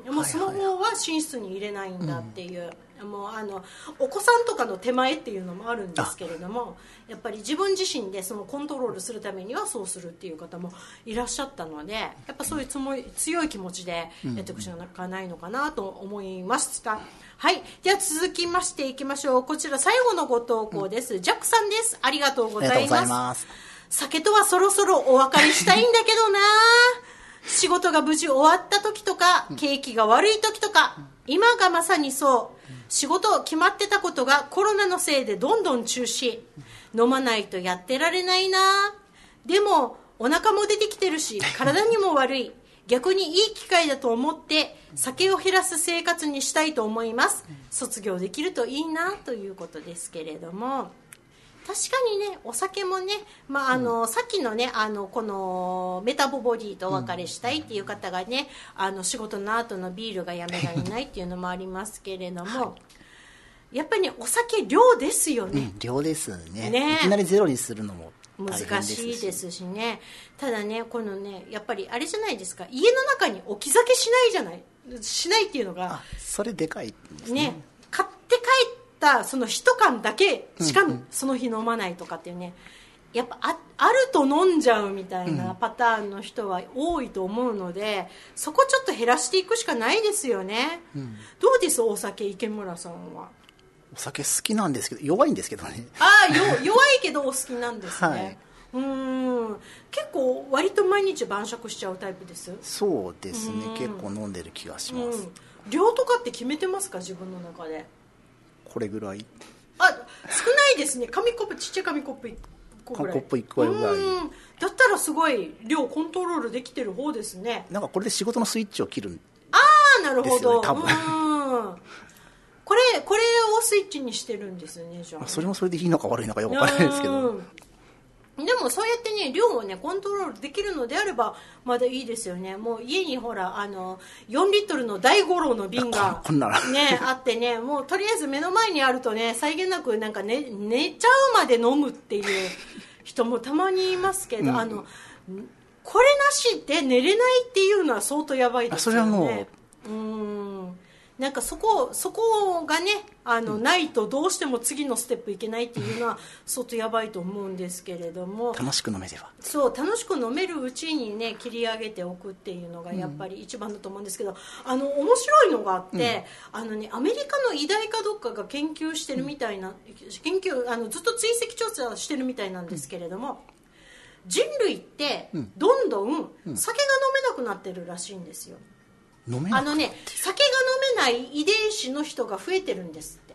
うんもうスマホは寝室に入れないんだっていう、もうあのお子さんとかの手前っていうのもあるんですけれどもやっぱり自分自身でそのコントロールするためにはそうするっていう方もいらっしゃったのでやっぱそういうつもり強い気持ちでやっていくしかないのかなと思いました、はい。では続きましていきましょう。こちら最後のご投稿です、ジャックさんです。ありがとうございます酒とはそろそろお別れしたいんだけどな。仕事が無事終わった時とか景気が悪い時とか今がまさにそう。仕事決まってたことがコロナのせいでどんどん中止。飲まないとやってられないな。でもお腹も出てきてるし <laughs> 体にも悪い。逆にいい機会だと思って酒を減らす生活にしたいと思います。卒業できるといいなということですけれども確かにねお酒もね、まああのさっきのねあのこのメタボボディとお別れしたいっていう方がね、あの仕事の後のビールがやめられないっていうのもありますけれども、やっぱりねお酒量ですよね、うん量ですね。ね。いきなりゼロにするのも難しいですしね。ただねこのねやっぱりあれじゃないですか。家の中に置き酒しないじゃないしないっていうのがあそれでかいね。ね買って帰ったその一缶だけしかもその日飲まないとかっていうねやっぱああると飲んじゃうみたいなパターンの人は多いと思うので、そこちょっと減らしていくしかないですよね、どうです？お酒池村さんは。お酒好きなんですけど弱いんですけどね。ああよ <laughs> 弱いけどお好きなんですね、はい。うーん。結構割と毎日晩酌しちゃうタイプです？そうですね。結構飲んでる気がします、うん。量とかって決めてますか？自分の中でこれぐらい。あ少ないですね。紙コップちっちゃい紙コップ1個ぐらい。紙コップ一個ぐらい。うん。だったらすごい量コントロールできてる方ですね。なんかこれで仕事のスイッチを切るああなるほど、ね多分。うん。これこれをスイッチにしてるんですねじゃあ。それもそれでいいのか悪いのかよくわからないですけど。うんでもそうやってね量をねコントロールできるのであればまだいいですよね。もう家にほらあの4リットルの大五郎の瓶がねあってねもうとりあえず目の前にあるとね際限なくなんか、ね、寝ちゃうまで飲むっていう人もたまにいますけど、あのこれなしで寝れないっていうのは相当やばいですよね。あそれはもうんなんかそこそこがねあの、ないとどうしても次のステップいけないっていうのは相当やばいと思うんですけれども。楽しく飲めればそう楽しく飲めるうちにね切り上げておくっていうのがやっぱり一番だと思うんですけど、あの面白いのがあって、あのねアメリカの医大かどっかが研究してるみたいな、研究あのずっと追跡調査してるみたいなんですけれども、人類ってどんどん。酒が飲めなくなってるらしいんですよ。あのね酒が飲めない遺伝子の人が増えてるんですって。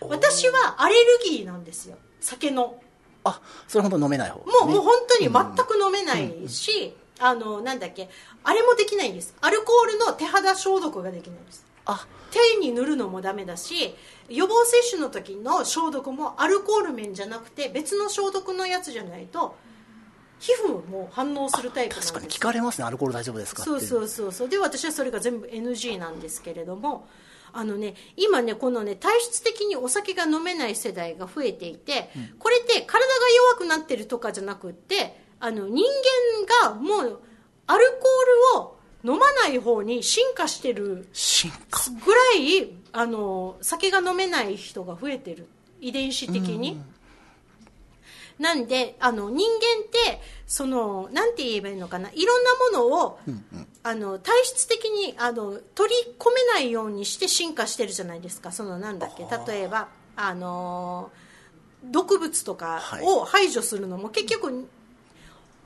私はアレルギーなんですよ。酒の。あ、それ本当飲めない方、もう、もう本当に全く飲めないし、あの、なんだっけ、あれもできないんです。アルコールの手肌消毒ができないんです。あ、手に塗るのもダメだし予防接種の時の消毒もアルコール面じゃなくて別の消毒のやつじゃないと皮膚も反応するタイプなんです。確かに聞かれますね、アルコール大丈夫ですか。そうそうそうそう。で私はそれが全部 NG なんですけれどもあのね今ねこのね体質的にお酒が飲めない世代が増えていて、これって体が弱くなってるとかじゃなくってあの人間がもうアルコールを飲まない方に進化してる進化？ぐらいあの酒が飲めない人が増えてる。遺伝子的に、なんであの人間ってそのなんて言えばいいのかな。いろんなものを、あの体質的にあの取り込めないようにして進化してるじゃないですか。そのなんだっけ。例えばあの毒物とかを排除するのも結局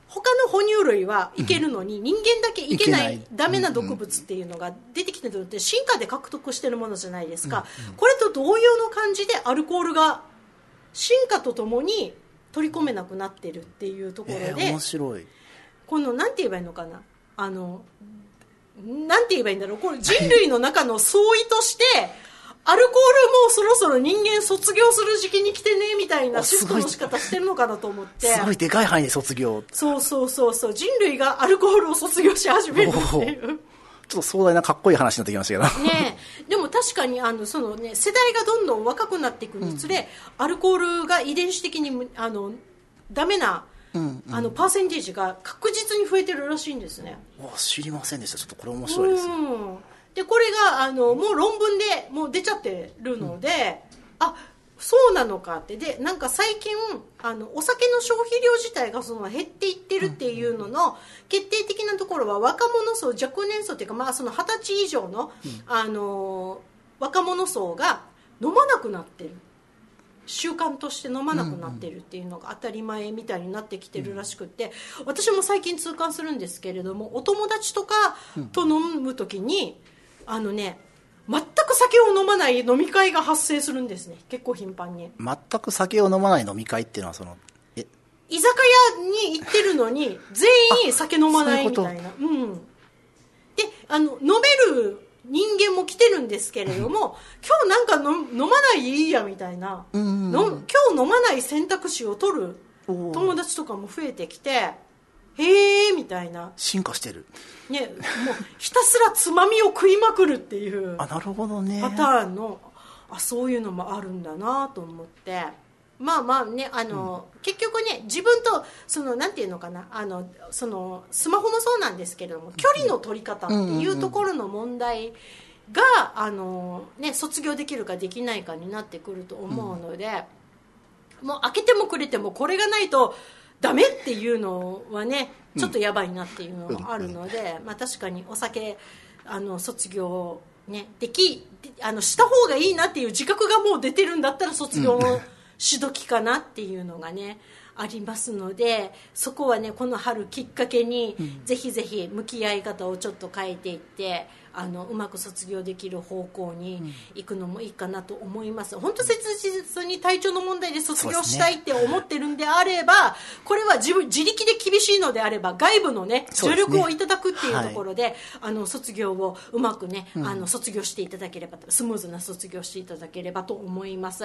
他の哺乳類はいけるのに、人間だけいけないダメな毒物っていうのが出てきてるのって進化で獲得してるものじゃないですか、これと同様の感じでアルコールが進化とともに取り込めなくなってるっていうところで、えー、面白い。このなんて言えばいいのかな？あのなんて言えばいいんだろう？これ人類の中の相違として <laughs> アルコールもうそろそろ人間卒業する時期に来てねみたいなあシフトの仕方してるのかなと思って。すごいでかい範囲で卒業。そうそうそうそう。人類がアルコールを卒業し始めるっていうちょっと壮大なかっこいい話になってきましたけど。ねえでも確かにあのその、ね、世代がどんどん若くなっていくにつれ、アルコールが遺伝子的にむあのダメな、あのパーセンテージが確実に増えてるらしいんですね。わ知りませんでした。ちょっとこれ面白いです。うんでこれがあのもう論文でもう出ちゃってるので、あそうなのかって。でなんか最近あのお酒の消費量自体がその減っていってるっていうのの決定的なところは若者層若年層っていうかまあその二十歳以上の、あの若者層が飲まなくなってる。習慣として飲まなくなってるっていうのが当たり前みたいになってきてるらしくって、私も最近痛感するんですけれどもお友達とかと飲む時に、あのね全く酒を飲まない飲み会が発生するんですね。結構頻繁に。全く酒を飲まない飲み会っていうのは、その、え、居酒屋に行ってるのに全員酒飲まないみたいな。うん。であの飲める人間も来てるんですけれども、今日なんか飲飲まないでいいやみたいな、んうんの今日飲まない選択肢を取る友達とかも増えてきてへえみたいな、進化してる。ね、もうひたすらつまみを食いまくるっていうあ、なるほどね。パターンのあそういうのもあるんだなと思って。まあまあねあの、結局ね自分とそのなんていうのかなあのそのスマホもそうなんですけれども距離の取り方っていうところの問題が、あのね、卒業できるかできないかになってくると思うので、もう開けてもくれてもこれがないとダメっていうのはねちょっとやばいなっていうのがあるので、まあ、確かにお酒あの卒業、ね、できであのした方がいいなっていう自覚がもう出てるんだったら卒業のしどきかなっていうのがねありますのでそこはねこの春きっかけに、ぜひぜひ向き合い方をちょっと変えていってあのうまく卒業できる方向に行くのもいいかなと思います、本当切実に体調の問題で卒業したいって思ってるんであれば、これは自分自力で厳しいのであれば外部のね助力をいただくっていうところで、あの卒業をうまくね、あの卒業していただければとスムーズな卒業していただければと思います、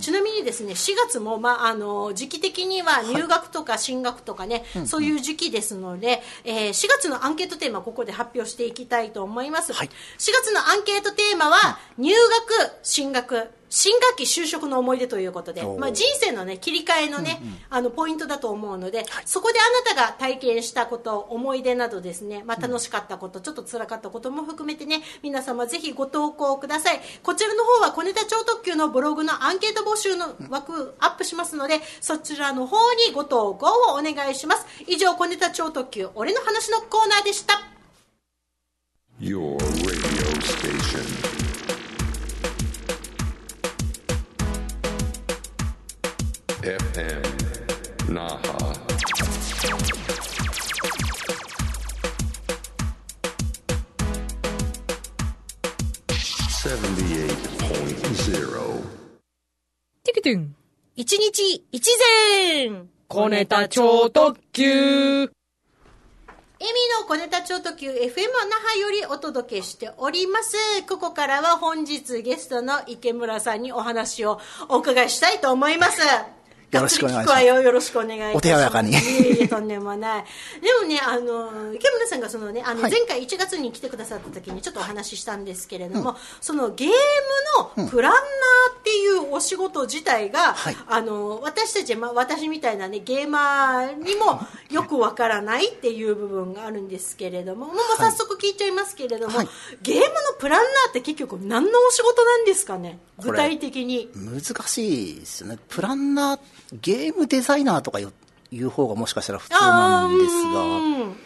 ちなみにですね4月も、まあ、あの時期的には入学とか進学とかね、そういう時期ですので、えー4月のアンケートテーマここで発表していきたいと思います、はい。4月のアンケートテーマは入学進学。新学期就職の思い出ということで、まあ、人生の、ね、切り替えの,、ねあのポイントだと思うので、そこであなたが体験したこと思い出などですね、まあ、楽しかったこと、ちょっと辛かったことも含めてね皆様ぜひご投稿ください。こちらの方は小ネタ超特急のブログのアンケート募集の枠アップしますのでそちらの方にご投稿をお願いします。以上小ネタ超特急俺の話のコーナーでした Your radio station. FM Naha. Seventy-eight point zero. ティクトゥン一日一善小ネタ超特急エミの小ネタ超特急 FM 那覇よりお届けしております。ここからは本日ゲストの池村さんにお話をお伺いしたいと思います。よろしくお願いしますよよろしくお願いします。お手柔らかにいえいえ、とんでもない。でもね、あの、池村さんがそのね、あの、はい前回1月に来てくださった時にちょっとお話ししたんですけれども、そのゲームのプランナーっていうお仕事自体が、はいあの、私たち、まあ、私みたいなね、ゲーマーにもよくわからないっていう部分があるんですけれども、もう早速聞いちゃいますけれども、はいゲームのプランナーって結局何のお仕事なんですかね具体的に。難しいですよね。プランナー、ゲームデザイナーとかいういう方がもしかしたら普通なんですが、うん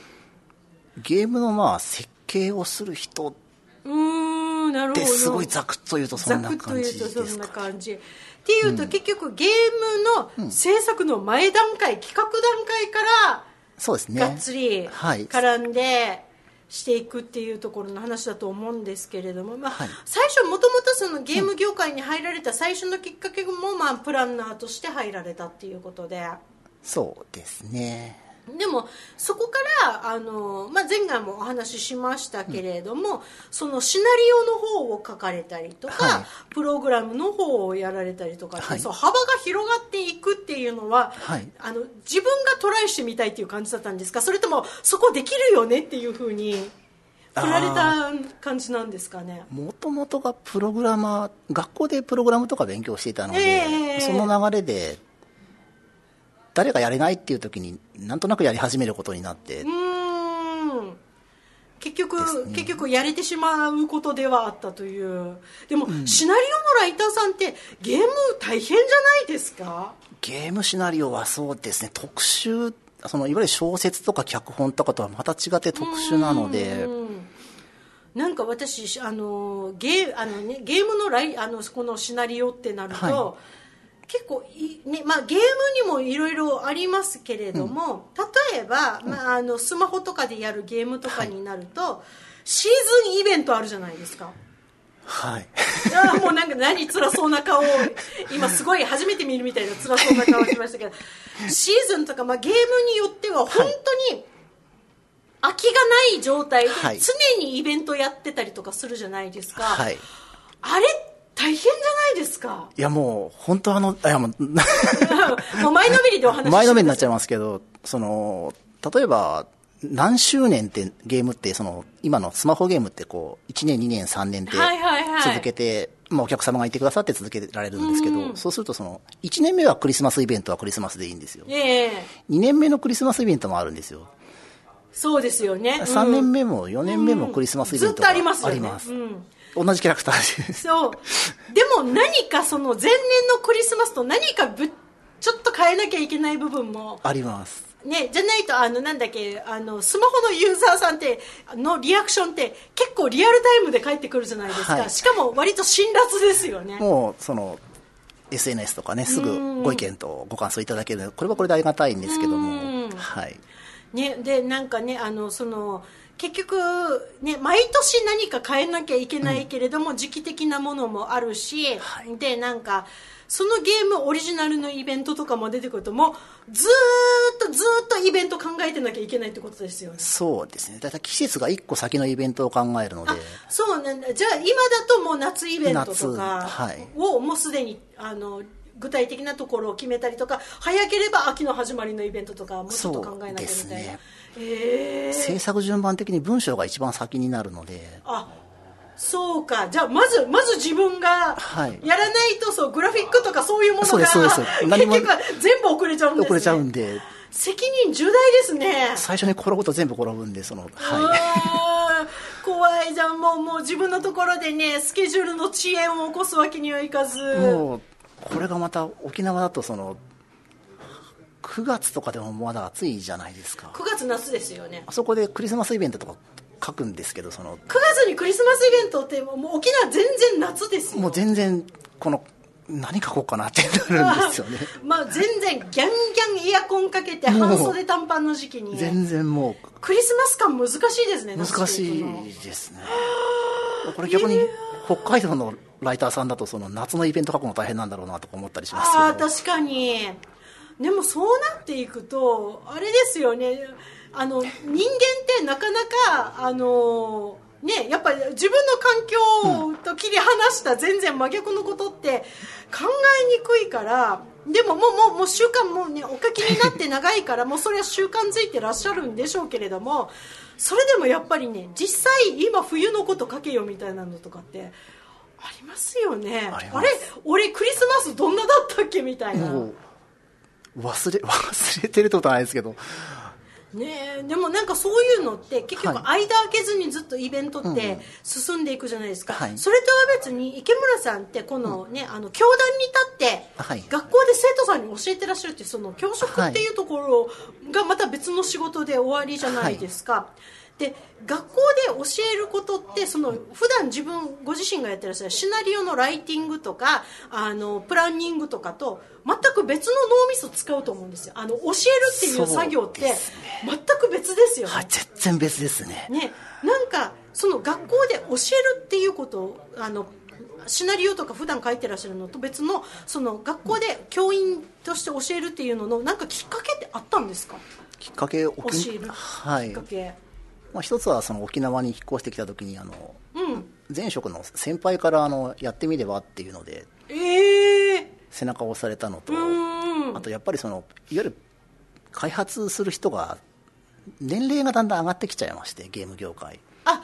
ゲームのまあ設計をする人っ。てすごいざくっと言うとそんなざくっと感じ言うとそんなですか。感じ。っていうと、結局ゲームの制作の前段階、企画段階から、そうですね。がっつりはい。絡んでしていくっていうところの話だと思うんですけれども、まあはい最初もともとそのゲーム業界に入られた最初のきっかけも、まあ、プランナーとして入られたっていうことで。そうですね。でもそこからあの、まあ、前回もお話ししましたけれども、そのシナリオの方を書かれたりとか、はい。プログラムの方をやられたりとかって、はいそう幅が広がっていくっていうのは、はい。あの自分がトライしてみたいっていう感じだったんですか？それともそこできるよねっていうふうに振られた感じなんですかね？もともとがプログラマー、学校でプログラムとか勉強していたので、ええ。その流れで、誰がやれないっていう時に、なんとなくやり始めることになってう、ーん。結局、結局やれてしまうことではあったという。でも、シナリオのライターさんってゲーム大変じゃないですか？ゲームシナリオはそうですね、特殊、そのいわゆる小説とか脚本とかとはまた違って特殊なので、なんか私あのゲーあの、ね、ゲームのライあのこのシナリオってなると、は結構い、ねまあ、ゲームにもいろいろありますけれども、例えば、まあ、あのスマホとかでやるゲームとかになると、シーズンイベントあるじゃないですか。はい。<laughs> あーもうなんか何辛そうな顔を今すごい初めて見るみたいな辛そうな顔しましたけど。シーズンとか、まあ、ゲームによっては本当に空きがない状態ではい。常にイベントやってたりとかするじゃないですか、はい。あれ大変じゃないですか。いやもう、本当あの、いやもう、<laughs> もう前のめりでお話し前のめりになっちゃいまますけど、その、例えば、何周年ってゲームって、その、今のスマホゲームってこう、1年、2年、3年ってはいはいはい。続けて、まあお客様がいてくださって続けられるんですけど、そうするとその、1年目はクリスマスイベントはクリスマスでいいんですよ。ええ。2年目のクリスマスイベントもあるんですよ。そうですよね、3うん。年目も4年目もクリスマスイベントがずっとありますよね。あります。うん同じキャラクター。そう。でも何かその前年のクリスマスと何かぶちょっと変えなきゃいけない部分もあります。ね、じゃないとあのなんだっけあのスマホのユーザーさんってのリアクションって結構リアルタイムで返ってくるじゃないですか、はいしかも割と辛辣ですよねもう、その、SNS とかね、すぐご意見とご感想いただけるこれはこれでありがたいんですけども、はい。ね、でなんかねあのその結局、ね、毎年何か変えなきゃいけないけれども、時期的なものもあるし、はい。でなんかそのゲームオリジナルのイベントとかも出てくるともうずーっとずーっとイベント考えてなきゃいけないってことですよね。そうですね。だいたい季節が1個先のイベントを考えるので。あ、そうなんだ。じゃあ今だともう夏イベントと夏かはい。をもうすでにあの具体的なところを決めたりとか早ければ秋の始まりのイベントとかもうちょっと考えなきゃみたいな、えー。制作順番的に文章が一番先になるので、あそうか。じゃあまずまず自分がはい。やらないとそうグラフィックとかそういうものがそうですそうです。結局は全部遅れちゃうんです、ね、遅れちゃうんで、責任重大ですね。最初に転ぶと全部転ぶんで、その、はい。怖い。じゃんもうもう自分のところでねスケジュールの遅延を起こすわけにはいかず。もう、これがまた沖縄だとその、9月とかでもまだ暑いじゃないですか。9月夏ですよねあそこでクリスマスイベントとか書くんですけど、その、9月にクリスマスイベントってもう沖縄全然夏ですよもう全然、この、何書こうかなってなるんですよね。<laughs> まあ全然ギャンギャンエアコンかけて半袖短パンの時期に全然もクリスマス感難しいですねう、難しいですね。これ逆に北海道のライターさんだとその夏のイベント書くの大変なんだろうなとか思ったりしますけどああ確かにでもそうなっていくとあれですよね。あの人間ってなかなかあのねやっぱり自分の環境と切り離した全然真逆のことって考えにくいからでももうもうもう習慣もねお書きになって長いからもうそれは習慣づいてらっしゃるんでしょうけれどもそれでもやっぱりね実際今冬のこと書けよみたいなのとかってありますよね。あれ？俺クリスマスどんなだったっけみたいな忘れ <laughs> 忘れてるってことはないですけど。ねえでもなんかそういうのって結局はい。間開けずにずっとイベントって進んでいくじゃないですか、はい。それとは別に池村さんってこのね、あの教壇に立って、はい。学校で生徒さんに教えてらっしゃるっていうその教職っていうところがまた別の仕事で終わりじゃないですか、で学校で教えることってその普段自分ご自身がやってらっしゃるシナリオのライティングとかあのプランニングとかと全く別の脳みそ使うと思うんですよ。あの教えるっていう作業って全く別ですよね,、はい全然別ですね。ね。なんかその学校で教えるっていうことをあのシナリオとか普段書いてらっしゃるのと別のその学校で教員として教えるっていうののなんかきっかけってあったんですか？きっかけ教沖えるはいきっかけ、まあ、一つはその沖縄に引っ越してきた時にあのうん。前職の先輩からあのやってみればっていうのでええ。背中を押されたのとうんあとやっぱりそのいわゆる開発する人が年齢がだんだん上がってきちゃいましてゲーム業界。あ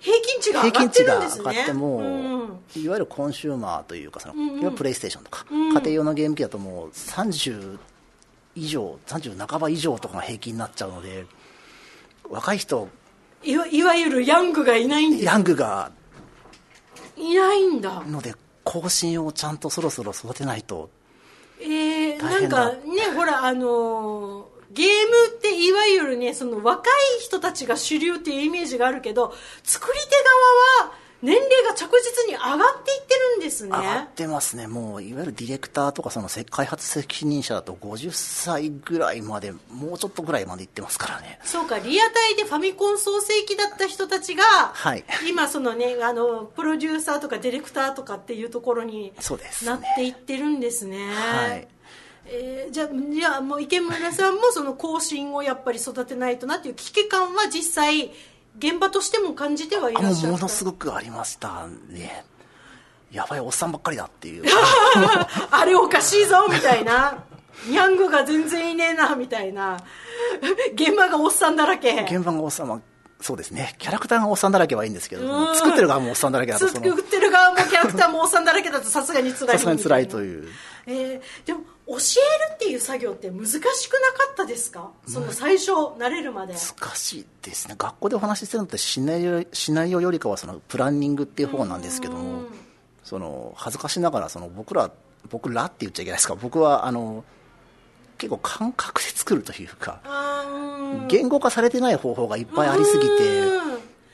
平均値が上平がって均値がるんですね。上がっても、うんいわゆるコンシューマーというかその、いわゆるプレイステーションとか、ん。家庭用のゲーム機だともう30以上30半ば以上とかが平均になっちゃうので若い人。いわいわゆるヤングがいないんです。ヤングが。いないんだ。ので更新をちゃんとそろそろ育てないと。えー、なんかねほらあのーゲームっていわゆるねその若い人たちが主流っていうイメージがあるけど作り手側は年齢が着実に上がっていってるんですね。上がってますね、もういわゆるディレクターとかそのせ開発責任者だと50歳ぐらいまでもうちょっとぐらいまでいってますからね。そうかリアタイでファミコン創世期だった人たちが、はい。今そのねあのプロデューサーとかディレクターとかっていうところにそうですね。なっていってるんですね。はい。えーじゃあじゃあもう池村さんもその後進をやっぱり育てないとなっていう危機感は実際現場としても感じてはいらっしゃるものすごくありましたね。やばいおっさんばっかりだっていう。<laughs> あれおかしいぞみたいな。ヤングが全然いねえなみたいな。現場がおっさんだらけ。現場がおっさんはそうですね。キャラクターがおっさんだらけはいいんですけどうん。作ってる側もおっさんだらけだと作ってる側もキャラクターもおっさんだらけだとさすがに辛い。さすがに辛いとう、いう。えーでも教えるっていう作業って難しくなかったですか？その最初慣れるまで。難しいですね。学校でお話ししてるのってシナリオシナリオよりかはそのプランニングっていう方なんですけどもその恥ずかしながらその僕ら僕らって言っちゃいけないですか？僕はあの結構感覚で作るというか言語化されてない方法がいっぱいありすぎてうん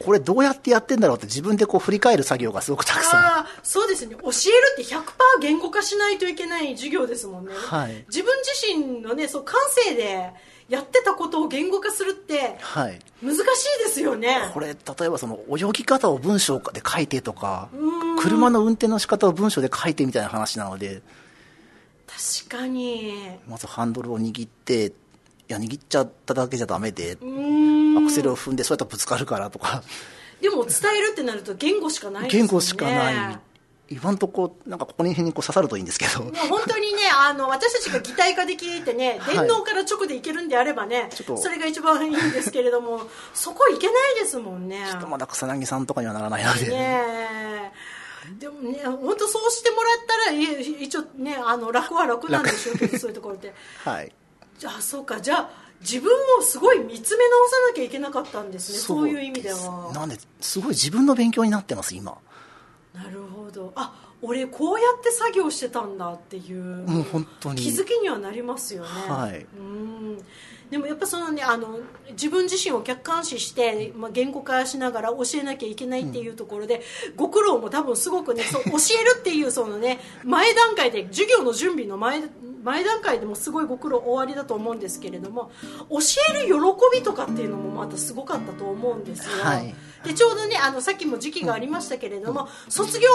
これどうやってやってんだろうって自分でこう振り返る作業がすごくたくさん。そうですね。教えるって100%言語化しないといけない授業ですもんね、はい。自分自身のねそう感性でやってたことを言語化するってはい。難しいですよね。これ例えばその泳ぎ方を文章で書いてとかうん。車の運転の仕方を文章で書いてみたいな話なので。確かに。まずハンドルを握っていや握っちゃっただけじゃダメで。うーんアクセルを踏んでそうやったらぶつかるからとか。でも伝えるってなると言語しかないですもんね。言語しかない。今んとこなんかここら辺にこう刺さるといいんですけど。本当にねあの私たちが擬態化できてねはい。電脳から直でいけるんであればね、ちょっと。それが一番いいんですけれどもそこいけないですもんね。まだ草薙さんとかにはならないので、ねえ。でもね本当そうしてもらったらい一応ねあの楽は楽なんでしょうけどそういうところって <laughs> はい。じゃあそうか。じゃあ自分もすごい見つめ直さなきゃいけなかったんですねそう。いう意味ですは。なんですごい自分の勉強になってます今。なるほど。あ俺こうやって作業してたんだっていうもう本当に。気づきにはなりますよね。はい。うん。でもやっぱそのねあの自分自身を客観視して、まあ、言語化しながら教えなきゃいけないっていうところで、ご苦労も多分すごくねそう教えるっていうそのね前段階で授業の準備の前前段階でもすごいご苦労おありだと思うんですけれども教える喜びとかっていうのもまたすごかったと思うんですよ、はい。でちょうどねあのさっきも時期がありましたけれども、卒業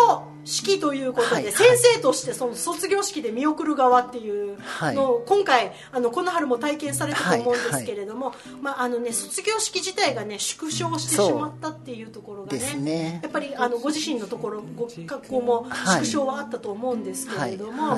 式ということで、はい。はい先生としてその卒業式で見送る側っていうのを、今回あのこの春も体験されたと思うんですけれども、まああのね、卒業式自体がね縮小してしまったっていうところがですね。やっぱりあのご自身のところご学校も縮小はあったと思うんですけれども、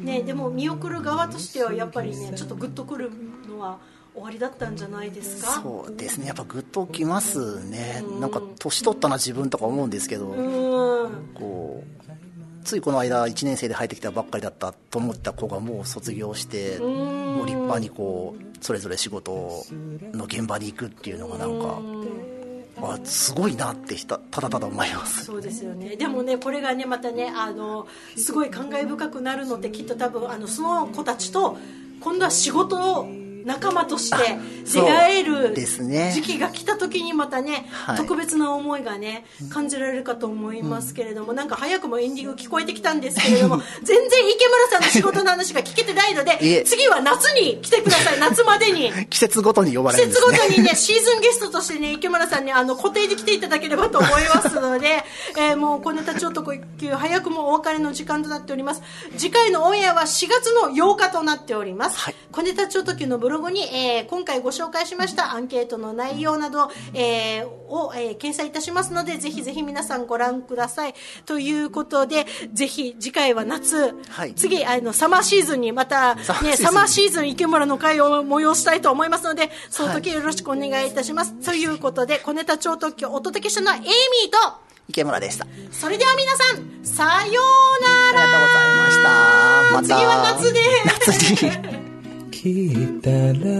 ね、でも見送る側としてはやっぱりねちょっとグッとくるのは終わりだったんじゃないですか？そうですね。やっぱグッときますね。なんか年取ったな自分とか思うんですけどうん。こうついこの間1年生で入ってきたばっかりだったと思った子がもう卒業してもう立派にこうそれぞれ仕事の現場に行くっていうのがなんかあすごいなってひたただただ思います。そうですよね。でもねこれがねまたねあのすごい感慨深くなるのってきっと多分あのその子たちと今度は仕事を仲間として出会える時期が来た時にまたね、はい。特別な思いがね感じられるかと思いますけれども、なんか早くもエンディング聞こえてきたんですけれども全然池村さんの仕事の話が聞けてないのいでえ。次は夏に来てください。夏までに。季節ごとに呼ばれ季節るんですね。ごとにね、シーズンゲストとしてね、池村さんにあの固定で来ていただければと思いますので、<laughs> えーもう小ネタ超特急、早くもお別れの時間となっております。次回のオンエアは4月の8日となっております。はい。小ネタ超特急のブログに、えー今回ご紹介しましたアンケートの内容など、えーを、えー掲載いたしますので、ぜひぜひ皆さんご覧ください。ということで、ぜひ次回は夏、はい。次、あの、サマーシーズンにまた、ね、サマーシーズン池村の会を催したいと思いますので、その時よろしくお願いいたします。ということで、小ネタ超特許お届けしたのはエイミーと、池村でした。あそれでは皆さん、さようなら。りがとうございました。また。次は夏で夏に聞いたら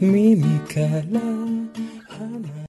耳から